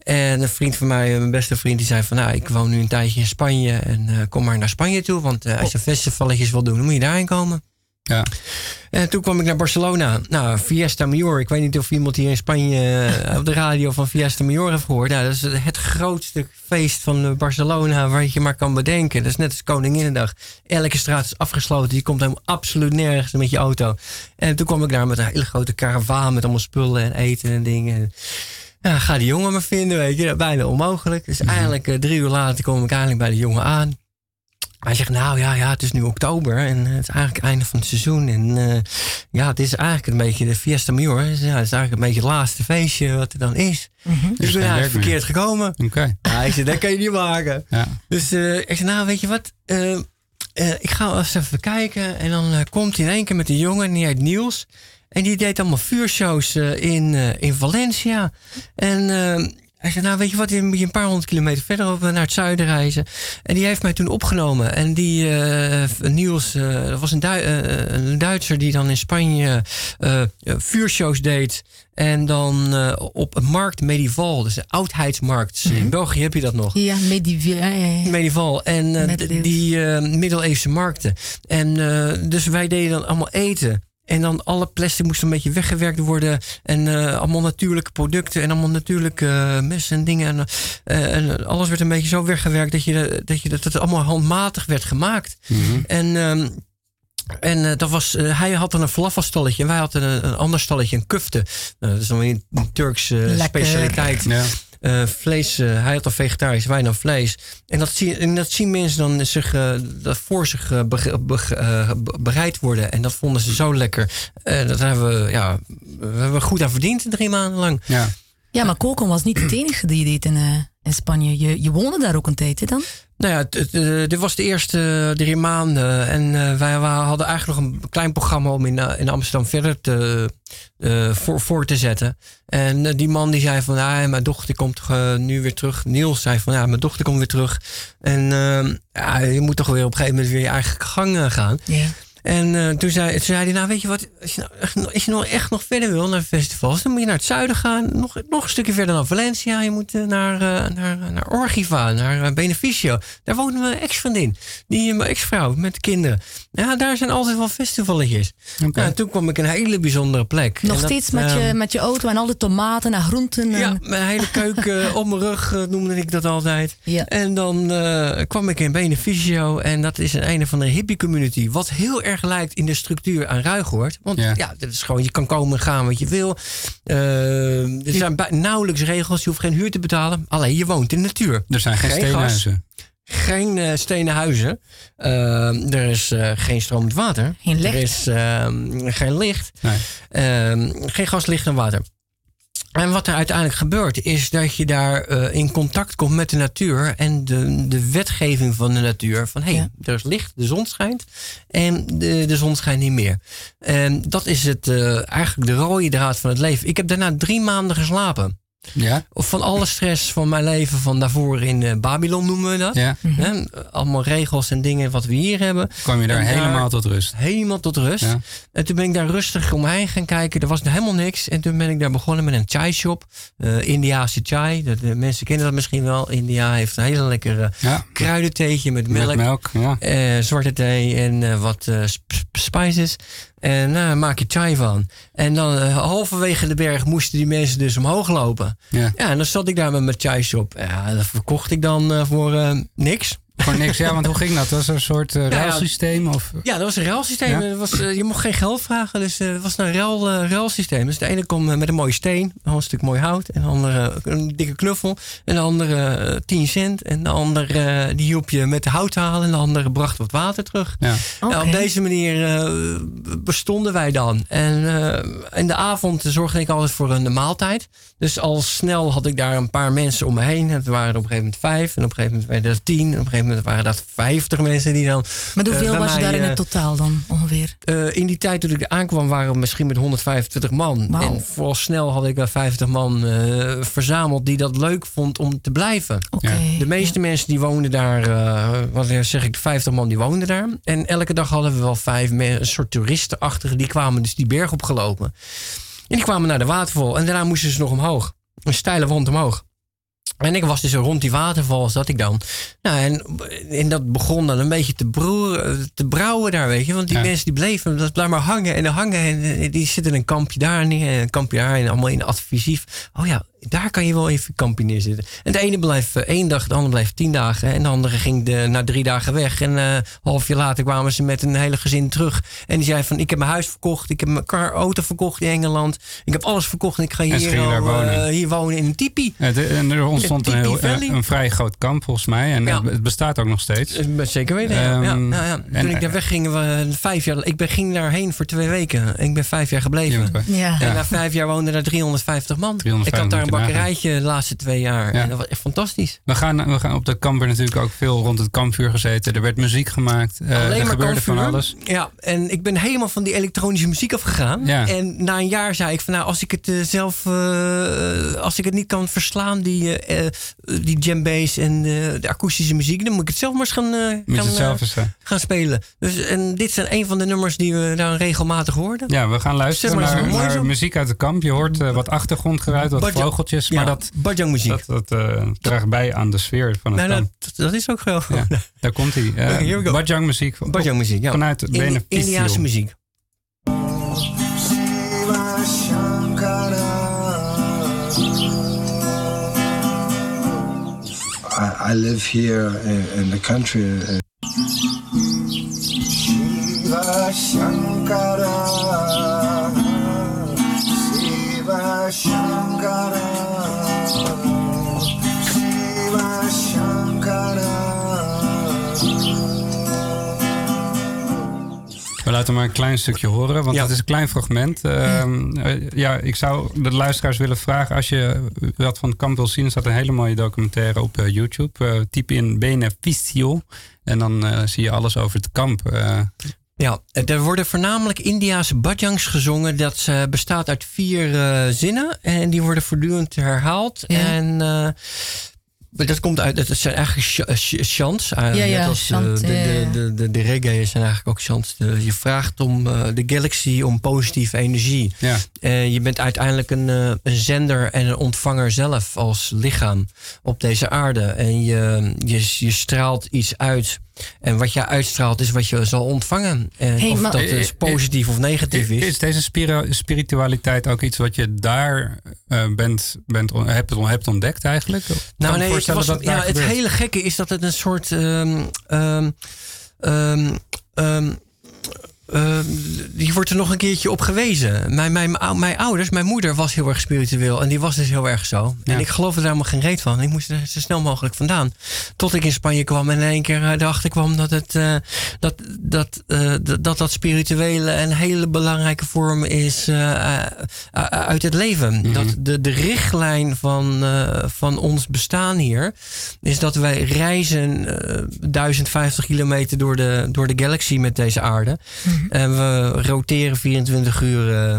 En een vriend van mij, mijn beste vriend, die zei van, nou, ik woon nu een tijdje in Spanje. En kom maar naar Spanje toe, want als je festivalletjes wil doen, dan moet je daarheen komen. Ja. En toen kwam ik naar Barcelona. Nou, Fiesta Major. Ik weet niet of iemand hier in Spanje eh, op de radio van Fiesta Major heeft gehoord. Nou, dat is het grootste feest van eh, Barcelona waar je maar kan bedenken. Dat is net als Koninginnedag. Elke straat is afgesloten. Je komt helemaal absoluut nergens met je auto. En toen kwam ik daar met een hele grote karavaan met allemaal spullen en eten en dingen. Ja, ga die jongen maar vinden, weet je. Bijna onmogelijk. Dus eigenlijk eh, drie uur later kom ik eindelijk bij de jongen aan. Hij zegt, nou ja, ja, het is nu oktober en eh, het is eigenlijk het einde van het seizoen. En eh, ja, het is eigenlijk een beetje de Fiesta Major. Dus, ja, het is eigenlijk een beetje het laatste feestje wat er dan is. Dus geen ik ben meer. verkeerd gekomen. Oké. Ja, hij zei, dat kan je niet maken. Ja. Dus eh, ik zei, nou weet je wat, eh, eh, ik ga wel eens even kijken. En dan eh, komt hij in één keer met een jongen, en die heet Niels. En die deed allemaal vuurshows eh, in, eh, in Valencia. En hij zei, nou weet je wat, dan moet je een paar honderd kilometer verder op, naar het zuiden reizen. En die heeft mij toen opgenomen. En die eh, Niels, eh, dat was een, eh, een Duitser die dan in Spanje eh, eh, vuurshows deed. En dan eh, op een markt Medival, dus een oudheidsmarkt. In België heb je dat nog. Ja, medieval. Ja. Medieval. En eh, die eh, middeleeuwse markten. En eh, dus wij deden dan allemaal eten. En dan alle plastic moest een beetje weggewerkt worden. En eh, allemaal natuurlijke producten. En allemaal natuurlijke eh, messen en dingen. En, eh, en alles werd een beetje zo weggewerkt dat, je, dat, je, dat het allemaal handmatig werd gemaakt. En, ehm, en dat was, hij had dan een falafel-stalletje. En wij hadden een, een ander stalletje, een kufte. Nou, dat is dan weer een Turkse specialiteit. Ja. Eh, vlees, eh, hij had dan vegetarisch, wij dan vlees. En dat, zien, en dat zien mensen dan zich, eh, dat voor zich bereid worden. En dat vonden ze zo lekker. Dat hebben we, ja, we hebben goed aan verdiend drie maanden lang. Ja. Ja, maar koken was niet het enige die je deed in, eh, in Spanje. Je, je woonde daar ook een tijd, hè, dan? Nou ja, eh, dit was de eerste drie maanden. En eh, wij, wij hadden eigenlijk nog een klein programma om in, eh, in Amsterdam verder te, eh, voor, voor te zetten. En eh, die man die zei van, ja, mijn dochter komt eh, nu weer terug. Niels zei van, ja, mijn dochter komt weer terug. En eh, ja, je moet toch weer op een gegeven moment weer je eigen gang eh, gaan. Ja. En eh, toen, zei, toen zei hij, nou weet je wat, als je nou echt, als je nou echt nog verder wil naar festivals, dan moet je naar het zuiden gaan. Nog, nog een stukje verder naar Valencia. Je moet eh, naar, eh, naar, naar Orgiva, naar Beneficio. Daar woont mijn ex-vriendin, die mijn ex-vrouw met de kinderen. Ja, daar zijn altijd wel festivaletjes. Oké. Nou, toen kwam ik een hele bijzondere plek. Nog dat, steeds met, je, ehm, met je auto en al de tomaten en groenten. En, ja, mijn hele keuken op mijn rug noemde ik dat altijd. Ja. En dan kwam ik in Beneficio. En dat is een een van de hippie community. Wat heel erg lijkt in de structuur aan Ruigoord. Want Ja. ja, dat is gewoon, je kan komen en gaan wat je wil. Eh, er zijn bij- nauwelijks regels. Je hoeft geen huur te betalen. Alleen je woont in de natuur. Er zijn geen Geen gas. steenhuizen. Geen eh, stenen huizen. Eh, er is eh, geen stromend water. Geen licht. Er is eh, geen licht. Nee. Ehm, geen gas, licht en water. En wat er uiteindelijk gebeurt, is dat je daar eh, in contact komt met de natuur en de, de wetgeving van de natuur. Van hé, hey, er is licht, de zon schijnt en de, de zon schijnt niet meer. En dat is het, eh, eigenlijk de rode draad van het leven. Ik heb daarna drie maanden geslapen. Ja? Of van alle stress van mijn leven van daarvoor in eh, Babylon noemen we dat. Ja. Hè? Allemaal regels en dingen wat we hier hebben. Kwam je daar En helemaal tot rust? Helemaal tot rust. Ja. En toen ben ik daar rustig omheen gaan kijken. Er was helemaal niks. En toen ben ik daar begonnen met een chai shop. eh Indiaanse chai. Dat, de mensen kennen dat misschien wel. India heeft een hele lekkere Ja. kruidentheetje met melk. Met melk, ja. eh, zwarte thee en eh, wat eh, sp- sp- spices. En daar maak je chai van. En dan eh, halverwege de berg moesten die mensen dus omhoog lopen. Ja. Ja, en dan zat ik daar met mijn chai shop. Ja, dat verkocht ik dan eh, voor eh, niks. Voor niks, ja, want hoe ging dat? Was er een soort eh, ja. ruilsysteem? Of, Ja, dat was een ruilsysteem. Ja. Dat was, eh, je mocht geen geld vragen, dus eh, het was een ruil, eh, ruilsysteem. Dus de ene kwam eh, met een mooie steen, een stuk mooi hout. En de andere eh, een dikke knuffel. En de andere eh, 10 cent. En de andere eh, die hielp je met de hout halen. En de andere bracht wat water terug. ja. Nou, op deze manier eh, bestonden wij dan. En eh, in de avond zorgde ik altijd voor een maaltijd. Dus al snel had ik daar een paar mensen om me heen. Het waren er op een gegeven moment vijf. En op een gegeven moment werden er tien. En op een gegeven moment waren dat vijftig mensen die dan... Maar eh, hoeveel was je daar in eh, het totaal dan ongeveer? eh, in die tijd toen ik er aankwam waren we misschien met 125 man. Wauw. En vooral snel had ik wel 50 man eh, verzameld die dat leuk vond om te blijven. Ja. De meeste mensen die woonden daar, eh, wat zeg ik, 50 man die woonden daar. En elke dag hadden we wel vijf een soort toeristenachtige, die kwamen dus die berg opgelopen. En die kwamen naar de waterval en daarna moesten ze nog omhoog. Een steile wand omhoog. En ik was dus rond die waterval, zat ik dan. Nou, en, en dat begon dan een beetje te, broeren, te brouwen daar, weet je. Want die Ja. mensen die bleven, dat blijft maar hangen en hangen. En eh, die zitten een kampje daar neer en een kampje daar. En allemaal in advisief. Oh ja, daar kan je wel even een kampje neerzetten. En de ene bleef eh, één dag, de andere bleef tien dagen. En de andere ging de, na drie dagen weg. En eh, een half jaar later kwamen ze met een hele gezin terug. En die zei van, ik heb mijn huis verkocht. Ik heb mijn car, auto verkocht in Engeland. Ik heb alles verkocht en ik ga En hier, al, eh, wonen. hier wonen in een tipi. Ja, de- en er ontstond een, heel, een, vrij groot kamp volgens mij. En Ja. het, bestaat ook nog steeds. Eh, Zeker weten, ja. Ehm, ja, ja, ja. Toen en- ik daar wegging, we vijf jaar. Ik ben, ging daarheen voor twee weken. Ik ben vijf jaar gebleven. En na vijf jaar woonden daar 350 man. 350 ik had daar een bakkerijtje de laatste twee jaar. Ja. En dat was echt fantastisch. We gaan, we gaan op de kamper natuurlijk ook veel rond het kampvuur gezeten. Er werd muziek gemaakt. eh, er gebeurde van kampvuur. alles. Ja, en ik ben helemaal van die elektronische muziek afgegaan. Ja. En na een jaar zei ik van nou, als ik het eh, zelf, eh, als ik het niet kan verslaan, die, die djembe's en de akoestische muziek, dan moet ik het zelf maar eens gaan, gaan, gaan spelen. Dus, en dit zijn een van de nummers die we daar regelmatig hoorden. Ja, we gaan luisteren Zeg maar, naar, muziek uit de kamp. Je hoort wat achtergrondgeluid, wat Badja- vogeltjes. Maar dat, Bajang muziek. dat, dat eh, draagt bij aan de sfeer van het nou, nou, dat, dat is ook wel. Ja, daar komt hij. Go. Bajang muziek. Bajang muziek, ja. Vanuit Indi- Beneficio. Indiaanse muziek. I, I live here in, in the country. uh, Shiva Shankara. We laten maar een klein stukje horen, want Ja. het is een klein fragment. Ehm, eh, ja, ik zou de luisteraars willen vragen, als je wat van het kamp wil zien, er staat een hele mooie documentaire op eh, YouTube. Eh, typ in Beneficio en dan eh, zie je alles over het kamp. Ja, er worden voornamelijk Indiaanse bajangs gezongen. Dat eh, bestaat uit vier eh, zinnen. En die worden voortdurend herhaald. Ja. En eh, dat komt uit, dat zijn eigenlijk sh- sh- chants. Ja, ja, net als chant, de, de, de, de, de reggae zijn eigenlijk ook chants. De- je vraagt om eh, de galaxy om positieve energie. ja. Eh, je bent uiteindelijk een, een zender en een ontvanger zelf als lichaam op deze aarde. En je, je, je straalt iets uit. En wat jij uitstraalt is wat je zal ontvangen. En Hey, of maar- dat Eh, dus eh, positief of negatief is. Is deze spira- spiritualiteit ook iets wat je daar eh, bent, bent, hebt, hebt ontdekt eigenlijk? Nou nee, het, was, dat ja, het hele gekke is dat het een soort... ehm, ehm, ehm, eh, die wordt er nog een keertje op gewezen. Mijn, mijn, mijn, ouders, mijn moeder was heel erg spiritueel. En die was dus heel erg zo. Ja. En ik geloofde daar helemaal geen reet van. Ik moest er zo snel mogelijk vandaan. Tot ik in Spanje kwam en in één keer eh, erachter kwam dat het, eh, dat, dat, eh, dat, dat dat spirituele een hele belangrijke vorm is uit het leven. Dat de, de richtlijn van, van ons bestaan hier is dat wij reizen eh 1050 kilometer door de, door de galaxy met deze aarde. En we roteren 24 uur eh,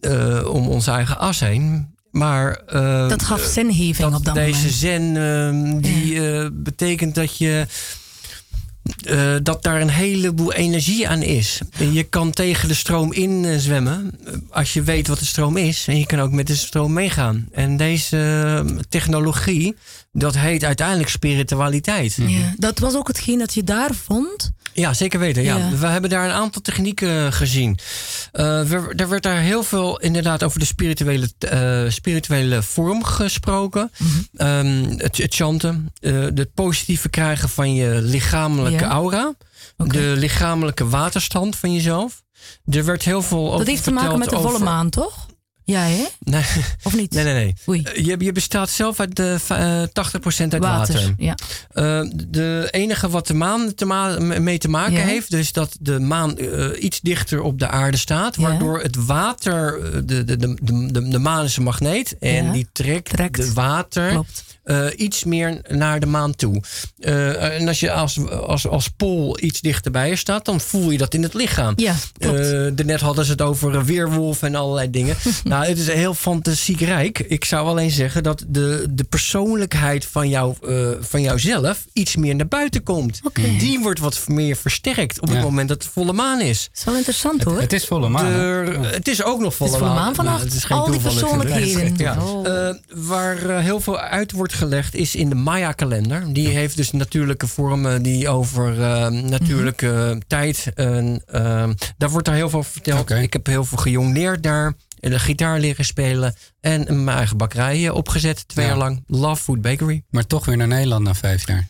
eh, om onze eigen as heen. Maar eh, Dat gaf zingeving dat op dat deze moment. zen ehm, die betekent dat je dat daar een heleboel energie aan is. En je kan tegen de stroom in zwemmen als je weet wat de stroom is. En je kan ook met de stroom meegaan. En deze eh, technologie, dat heet uiteindelijk spiritualiteit. Ja, dat was ook hetgeen dat je daar vond. Ja, zeker weten. Ja. Ja. We hebben daar een aantal technieken gezien. Eh, we- er werd daar heel veel inderdaad over de spirituele, eh, spirituele vorm gesproken. Mhm. Ehm, het, het chanten. het positieve krijgen van je lichamelijke Ja. aura. De lichamelijke waterstand van jezelf. Er werd heel veel over Dat heeft te maken met de volle over- maan, toch? Ja, hè? Nee, Of niet? nee, nee. nee. Oei. Eh, Je, je bestaat zelf uit de, va- eh, 80% uit water. Water. Ja. Uh, de enige wat de maan te ma- mee te maken Ja. heeft, dus dat de maan uh, iets dichter op de aarde staat, Ja. waardoor het water, uh, de, de, de, de, de maan is een magneet en Ja. die trekt, Trekt. de water Klopt. Uh, iets meer naar de maan toe. Uh, en als je als, als, als pool iets dichterbij je staat, dan voel je dat in het lichaam. Ja, klopt. Uh, daarnet hadden ze het over een weerwolf en allerlei dingen. nou, het is heel fantasieek rijk. Ik zou alleen zeggen dat de, de persoonlijkheid van, jou, uh, van jouzelf iets meer naar buiten komt. Oké. Die wordt wat meer versterkt op het moment dat het volle maan is. Dat is wel interessant hoor. Het is volle maan. Er- het is ook nog volle, Het is volle maan vannacht. het is geen Al die persoonlijkheden. Ja. Oh. Eh, waar eh, heel veel uit wordt gelegd is in de Maya-kalender. Die heeft dus natuurlijke vormen die over eh, natuurlijke Mhm. tijd. en, eh, daar wordt daar heel veel verteld. Ik heb heel veel gejongleerd daar. De gitaar leren spelen. En mijn eigen bakkerij eh, opgezet. Twee Ja. jaar lang. Love Food Bakery. Maar toch weer naar Nederland na vijf jaar.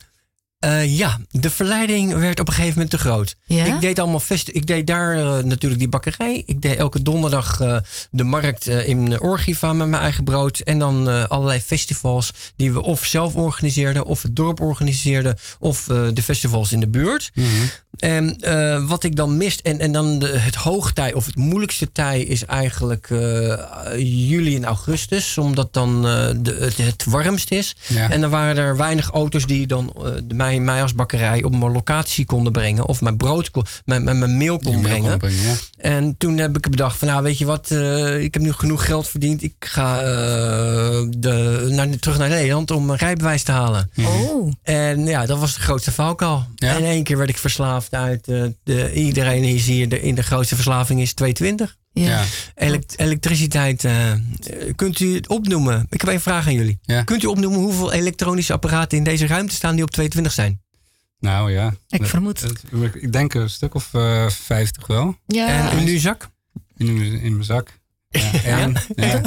Eh, ja, de verleiding werd op een gegeven moment te groot. Ja? Ik deed allemaal fest. Ik deed daar eh, natuurlijk die bakkerij. Ik deed elke donderdag eh, de markt in Orgiva met mijn eigen brood. En dan allerlei festivals die we of zelf organiseerden, of het dorp organiseerde, of de festivals in de buurt. En eh, wat ik dan mist, en, en dan de, het hoogtij of het moeilijkste tij is eigenlijk eh, juli en augustus, omdat dan eh, de, het, het warmst is. Ja. En dan waren er weinig auto's die dan de- mij, mij als bakkerij op mijn locatie konden brengen, of mijn brood, kon, mijn, mijn, mijn meel kon Die mail brengen. kon brengen, ja. En toen heb ik bedacht van nou weet je wat, ik heb nu genoeg geld verdiend. Ik ga de, naar, terug naar Nederland om een rijbewijs te halen. Oh. En ja, dat was de grootste valkuil. Ja? In één keer werd ik verslaafd uit. eh, de, iedereen is hier de, in de grootste verslaving is 220. Ja. Ja. Elek- elektriciteit. eh, eh, kunt u het opnoemen? Ik heb één vraag aan jullie. Ja. Kunt u opnoemen hoeveel elektronische apparaten in deze ruimte staan die op 22 zijn? Nou ja. Ik vermoed. Het- Ik denk een stuk of eh 50 wel. Ja. En in uw zak? In, mijn- in mijn zak. Ja, één, ja,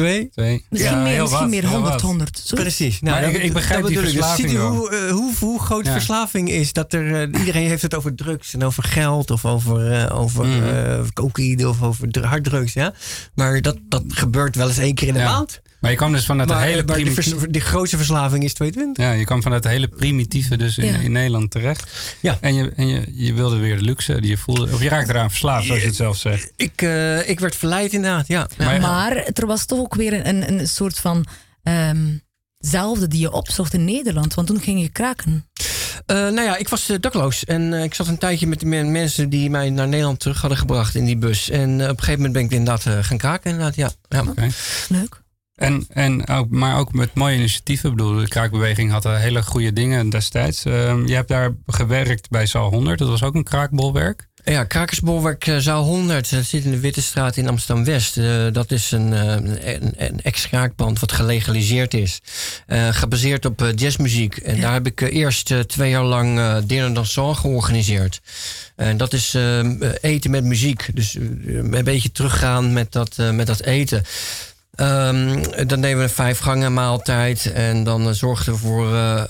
Twee? twee. Misschien Ja, meer, heel misschien wat, meer heel 100, wat. 100. Zo. Precies. Maar dat- ik- ik begrijp dat die. Dus verslaving Ziet u hoe, eh, hoe, hoe groot Ja. verslaving is? Dat er, eh, iedereen heeft het over drugs en over geld of over, eh, over eh, cocaïne of over dr- harddrugs. Ja? Maar dat, dat gebeurt wel eens één keer in de Ja. maand. Maar je kwam dus vanuit de hele maar de, primitieve... de grootste verslaving is 22. Ja, je kwam vanuit de hele primitieve dus in, Ja. in Nederland terecht. Ja. En, je, en je, je wilde weer de luxe die je voelde. Of je raakte eraan verslaafd, zoals je het zelf zegt. Ik, eh, ik werd verleid inderdaad, ja. ja. Maar- er was toch ook weer een, een soort van ehm zelfde die je opzocht in Nederland. Want toen ging je kraken. Eh, nou ja, ik was eh, dakloos. En eh, ik zat een tijdje met de men- mensen die mij naar Nederland terug hadden gebracht in die bus. En eh, op een gegeven moment ben ik inderdaad eh, gaan kraken. Inderdaad, ja. ja. Oké. Leuk. En, en maar ook met mooie initiatieven. Ik bedoel, de kraakbeweging had eh, hele goede dingen destijds. Ehm, je hebt daar gewerkt bij Zaal 100. Dat was ook een kraakbolwerk. Ja, Krakersbolwerk eh, Zaal 100. Dat zit in de Witte Straat in Amsterdam-West. Eh, dat is een, een, ex-kraakband wat gelegaliseerd is. Gebaseerd op jazzmuziek. En daar heb ik eerst twee jaar lang eh Dinner Dansant georganiseerd. En dat is eh, eten met muziek. Dus een beetje teruggaan met dat, met dat eten. Ehm, dan deden we een vijf gangen maaltijd. En dan eh, zorgden we voor eh,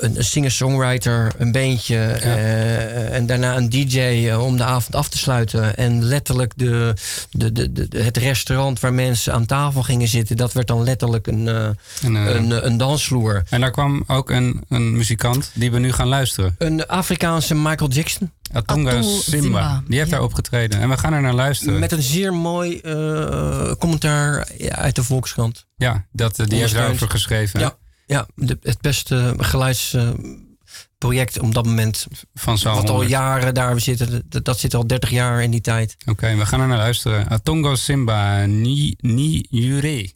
een, een singer-songwriter, een beentje. eh, en daarna een DJ eh, om de avond af te sluiten. En letterlijk de, de, de, de, het restaurant waar mensen aan tafel gingen zitten, dat werd dan letterlijk een, eh, En, eh, een, eh, een dansvloer. En daar kwam ook een, een muzikant die we nu gaan luisteren. Een Afrikaanse Michael Jackson. Atunga Atunga Simba. Simba, Die heeft daar opgetreden. En we gaan er naar luisteren. Met een zeer mooi eh, commentaar uit de Volkskrant. Ja, dat, eh, die heeft daarover geschreven. Ja, ja de- het beste geluidsproject op dat moment. Van Wat al 100. jaren daar zitten. Dat, dat zit al 30 jaar in die tijd. Oké, we gaan er naar luisteren. Atongo Simba, Ni, ni Jure.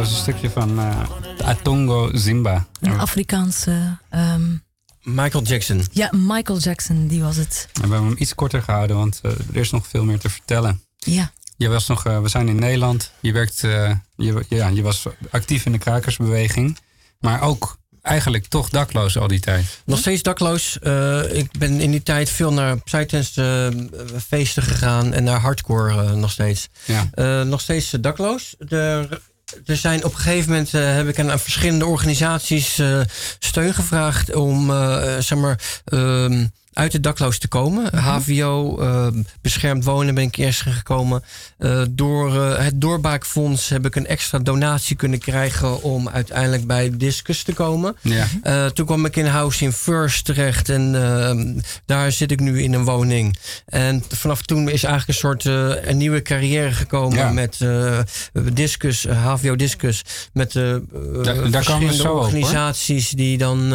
Is een stukje van eh, Atongo Simba. Een Afrikaanse... ehm, Michael Jackson. ja, Michael Jackson, die was het. We hebben hem iets korter gehouden, want eh, er is nog veel meer te vertellen. Ja. Je was nog, eh, we zijn in Nederland. Je, werkt, eh, je, ja, je was actief in de krakersbeweging. Maar ook eigenlijk toch dakloos al die tijd. Nog steeds dakloos. Eh, ik ben in die tijd veel naar psytrance eh, feesten gegaan en naar hardcore eh, nog steeds. Ja. Nog steeds dakloos. Er, er zijn op een gegeven moment heb ik aan, aan verschillende organisaties steun gevraagd om zeg maar ehm, uit de dakloos te komen. HVO, eh, beschermd wonen ben ik eerst gekomen. Eh, door eh, het Doorbaakfonds heb ik een extra donatie kunnen krijgen om uiteindelijk bij Discus te komen. Ja. Eh, toen kwam ik in Housing First terecht en ehm, daar zit ik nu in een woning. En vanaf toen is eigenlijk een soort een nieuwe carrière gekomen Ja. met Discus, HVO Discus, met we verschillende zo op, organisaties die, dan,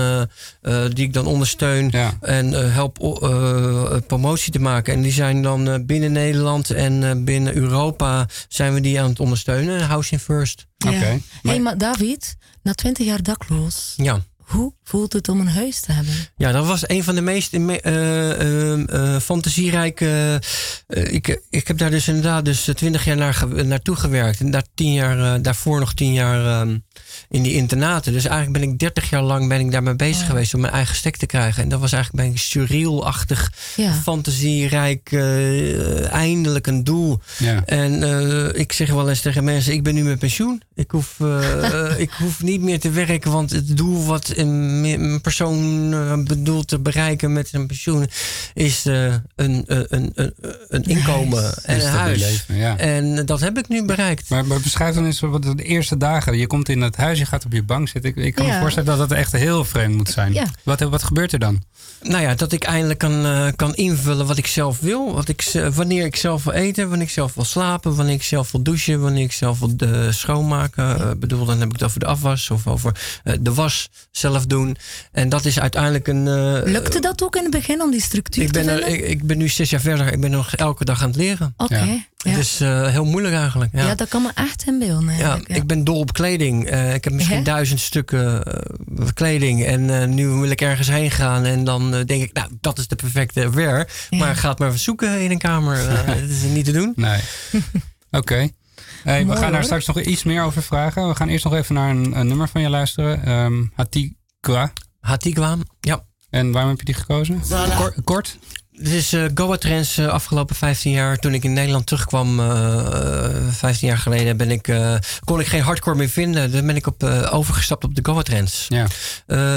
die ik dan ondersteun en help o- eh, promotie te maken. En die zijn dan eh, binnen Nederland en eh, binnen Europa zijn we die aan het ondersteunen. Housing First. Ja. hey, maar David, na twintig jaar dakloos, Ja. hoe voelt het om een huis te hebben? Ja, dat was een van de meest eh, fantasierijke. eh, ik, ik heb daar dus inderdaad dus twintig jaar naar, naartoe gewerkt. En daar tien jaar, eh, daarvoor nog tien jaar ehm, in die internaten. Dus eigenlijk ben ik dertig jaar lang ben ik daarmee bezig geweest om mijn eigen stek te krijgen. En dat was eigenlijk ben ik surreal-achtig, Ja. fantasierijk, eh, eindelijk een doel. Ja. En eh, ik zeg wel eens tegen mensen, ik ben nu met pensioen. Ik hoef, ik hoef niet meer te werken, want het doel wat me- een persoon eh, bedoelt te bereiken met zijn pensioen is eh, een, een, een, een, een inkomen en Een huis. leven, ja. En dat heb ik nu bereikt. Maar, maar beschrijf dan eens wat de eerste dagen. Je komt in het huis, je gaat op je bank zitten. Ik, ik kan me voorstellen dat dat echt heel vreemd moet zijn. Ja. Wat, wat gebeurt er dan? Nou ja, dat ik eindelijk kan, eh, kan invullen wat ik zelf wil. Wat ik, wanneer ik zelf wil eten, wanneer ik zelf wil slapen, wanneer ik zelf wil douchen, wanneer ik zelf wil eh, schoonmaken. Eh, bedoel, dan heb ik het over de afwas of over eh, de was zelf doen. Doen. En dat is uiteindelijk een... eh, Lukte dat ook in het begin om die structuur ik ben, te er, vinden? ik, ik ben nu zes jaar verder. Ik ben nog elke dag aan het leren. Oké, ja. Het is eh, heel moeilijk eigenlijk. Ja. Ja. dat kan me echt Ja, eigenlijk. Ja, ik ben dol op kleding. Eh, ik heb misschien duizend stukken eh, kleding. En eh, nu wil ik ergens heen gaan. En dan denk ik, nou, dat is de perfecte wear. Ja. Maar ga het maar zoeken in een kamer. Dat is niet te doen. Nee. Oké. Hey, we Mooi, gaan daar hoor. straks nog iets meer over vragen. We gaan eerst nog even naar een, een nummer van je luisteren. Ehm Hatikwa. Hatikwa, ja. En waarom heb je die gekozen? Kort? kort? Dit is eh Goa Trends eh, afgelopen 15 jaar. Toen ik in Nederland terugkwam, eh, eh, 15 jaar geleden, ben ik, kon ik geen hardcore meer vinden. Dan ben ik op, overgestapt op de Goa Trends. Ja.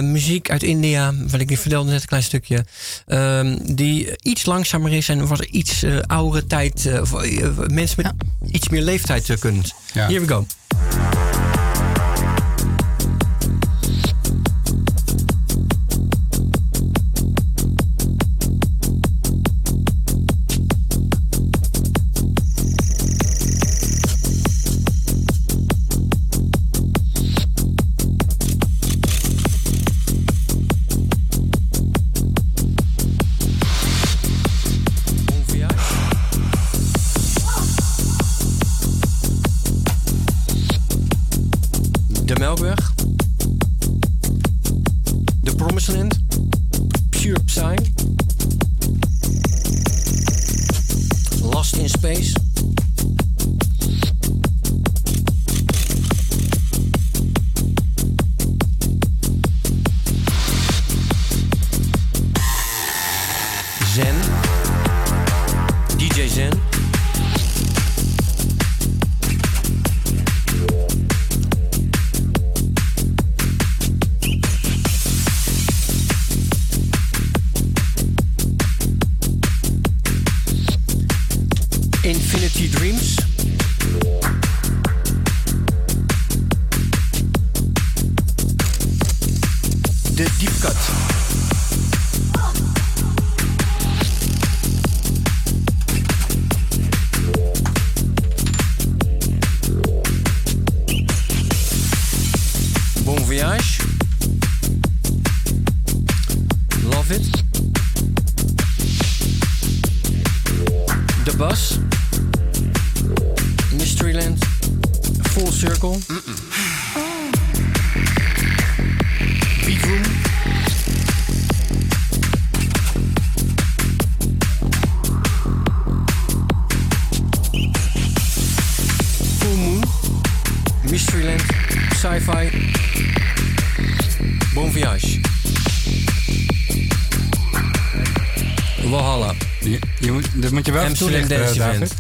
Muziek uit India, wat ik vertelde net een klein stukje. ehm, die iets langzamer is en wat iets oudere tijd. mensen met iets meer leeftijd kunnen. Ja. Here we go. Mysteryland. Sci-Fi. Bon Voyage. Valhalla. Je, je moet, dat moet je wel even Amsterdam toelichten, David.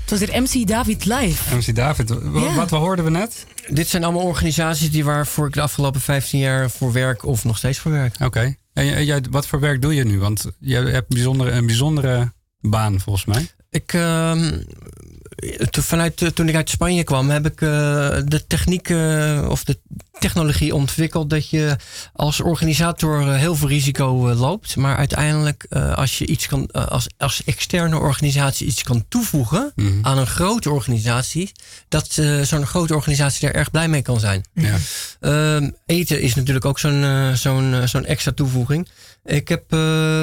Het was hier MC David live. MC David, Ja. wat we hoorden we net? Dit zijn allemaal organisaties die waarvoor ik de afgelopen 15 jaar voor werk of nog steeds voor werk. Oké. En jij- jij, wat voor werk doe je nu? Want je hebt een bijzondere, een bijzondere baan volgens mij. Ik, ehm, vanuit, eh, toen ik uit Spanje kwam, heb ik eh, de techniek eh, of de technologie ontwikkeld dat je als organisator heel veel risico loopt. Maar uiteindelijk, als je iets kan, als, als externe organisatie iets kan toevoegen Mhm. aan een grote organisatie, dat zo'n grote organisatie daar erg blij mee kan zijn. Ja. Ehm, eten is natuurlijk ook zo'n zo'n zo'n extra toevoeging. Ik heb eh,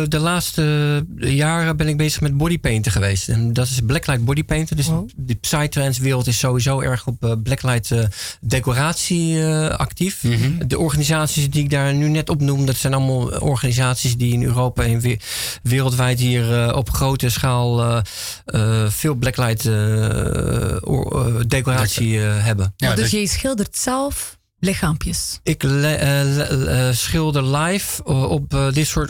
de laatste jaren ben ik bezig met bodypainten geweest. En dat is blacklight bodypainten. Dus de psytrance wereld is sowieso erg op eh, blacklight eh, decoratie eh, actief. Mhm. De organisaties die ik daar nu net opnoem, dat zijn allemaal organisaties die in Europa en we- wereldwijd hier eh, op grote schaal veel blacklight or- decoratie eh, hebben. Ja, dus dus- jij schildert zelf lichaampjes. Ik eh, eh, schilder live eh, op dit soort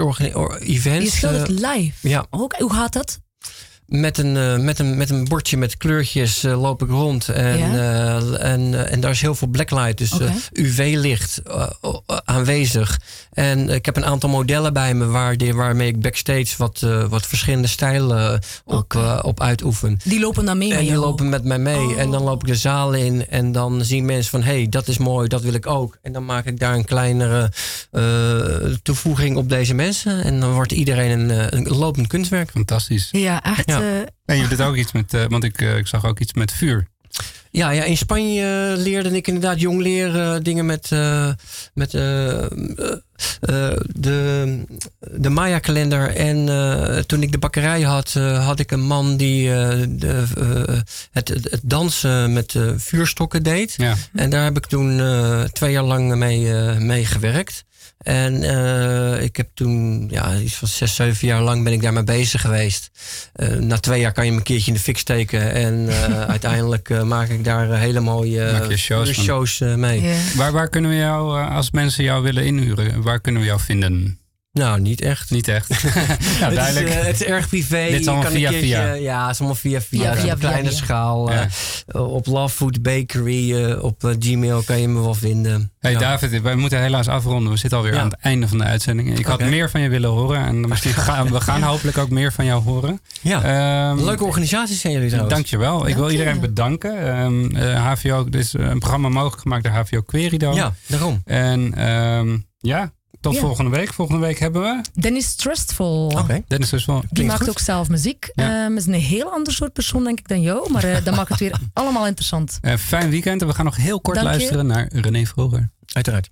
events. Je schildert live. ja. Ook, hoe gaat dat? Met, een, eh, met, een, met een bordje met kleurtjes eh, loop ik rond. En, Ja? eh, en, en daar is heel veel blacklight, dus UV-licht aanwezig. En ik heb een aantal modellen bij me waar, die, waarmee ik backstage wat, wat verschillende stijlen op, eh, op uitoefen. Die lopen dan mee En die jou? lopen met mij mee. Oh. En dan loop ik de zaal in. En dan zien mensen van... hé, hey, dat is mooi, dat wil ik ook. En dan maak ik daar een kleinere eh, toevoeging op deze mensen. En dan wordt iedereen een, een lopend kunstwerk. Fantastisch. Ja, echt. Ja. Eh, En je doet ook iets met, eh, want ik, eh, ik zag ook iets met vuur. Ja, ja, in Spanje leerde ik inderdaad jong leren dingen met, eh, met eh, eh, eh, de, de Maya-kalender. En eh, toen ik de bakkerij had, eh, had ik een man die eh, de, eh, het, het, dansen met eh, vuurstokken deed. Ja. En daar heb ik toen eh, twee jaar lang mee, eh, mee gewerkt. En eh, ik heb toen, ja, iets van zes, zeven jaar lang ben ik daarmee bezig geweest. Eh, na twee jaar kan je hem een keertje in de fik steken. En eh, uiteindelijk eh, maak ik daar hele mooie shows mee. Waar, waar kunnen we jou, als mensen jou willen inhuren, waar kunnen we jou vinden? Nou, niet echt. Niet echt. Het is, duidelijk. eh, het is erg privé. Dit is Je allemaal kan via keertje- via. Ja, het is allemaal via via. Ja, kleine schaal. Ja. eh, op Love Food Bakery eh, op eh, Gmail kan je me wel vinden. Hey Ja. David, wij moeten helaas afronden. We zitten alweer aan het einde van de uitzending. Ik had meer van je willen horen. En misschien gaan we gaan hopelijk ook meer van jou horen. Ja. Ehm, Leuke organisaties zijn jullie trouwens. Dankjewel. Ik wil Dank iedereen bedanken. Ehm, eh, HVO, dit is een programma mogelijk gemaakt door HVO Querido. Ja, daarom. En ehm, ja, tot Ja. volgende week. Volgende week hebben we Dennis Trustful. Oké. Dennis wel. Die maakt goed. ook zelf muziek. Ja. Ehm, is een heel ander soort persoon, denk ik, dan jou. Maar eh, dat maakt het weer allemaal interessant. Eh, fijn weekend. En we gaan nog heel kort Dank je. luisteren naar René Vroger. Uiteraard.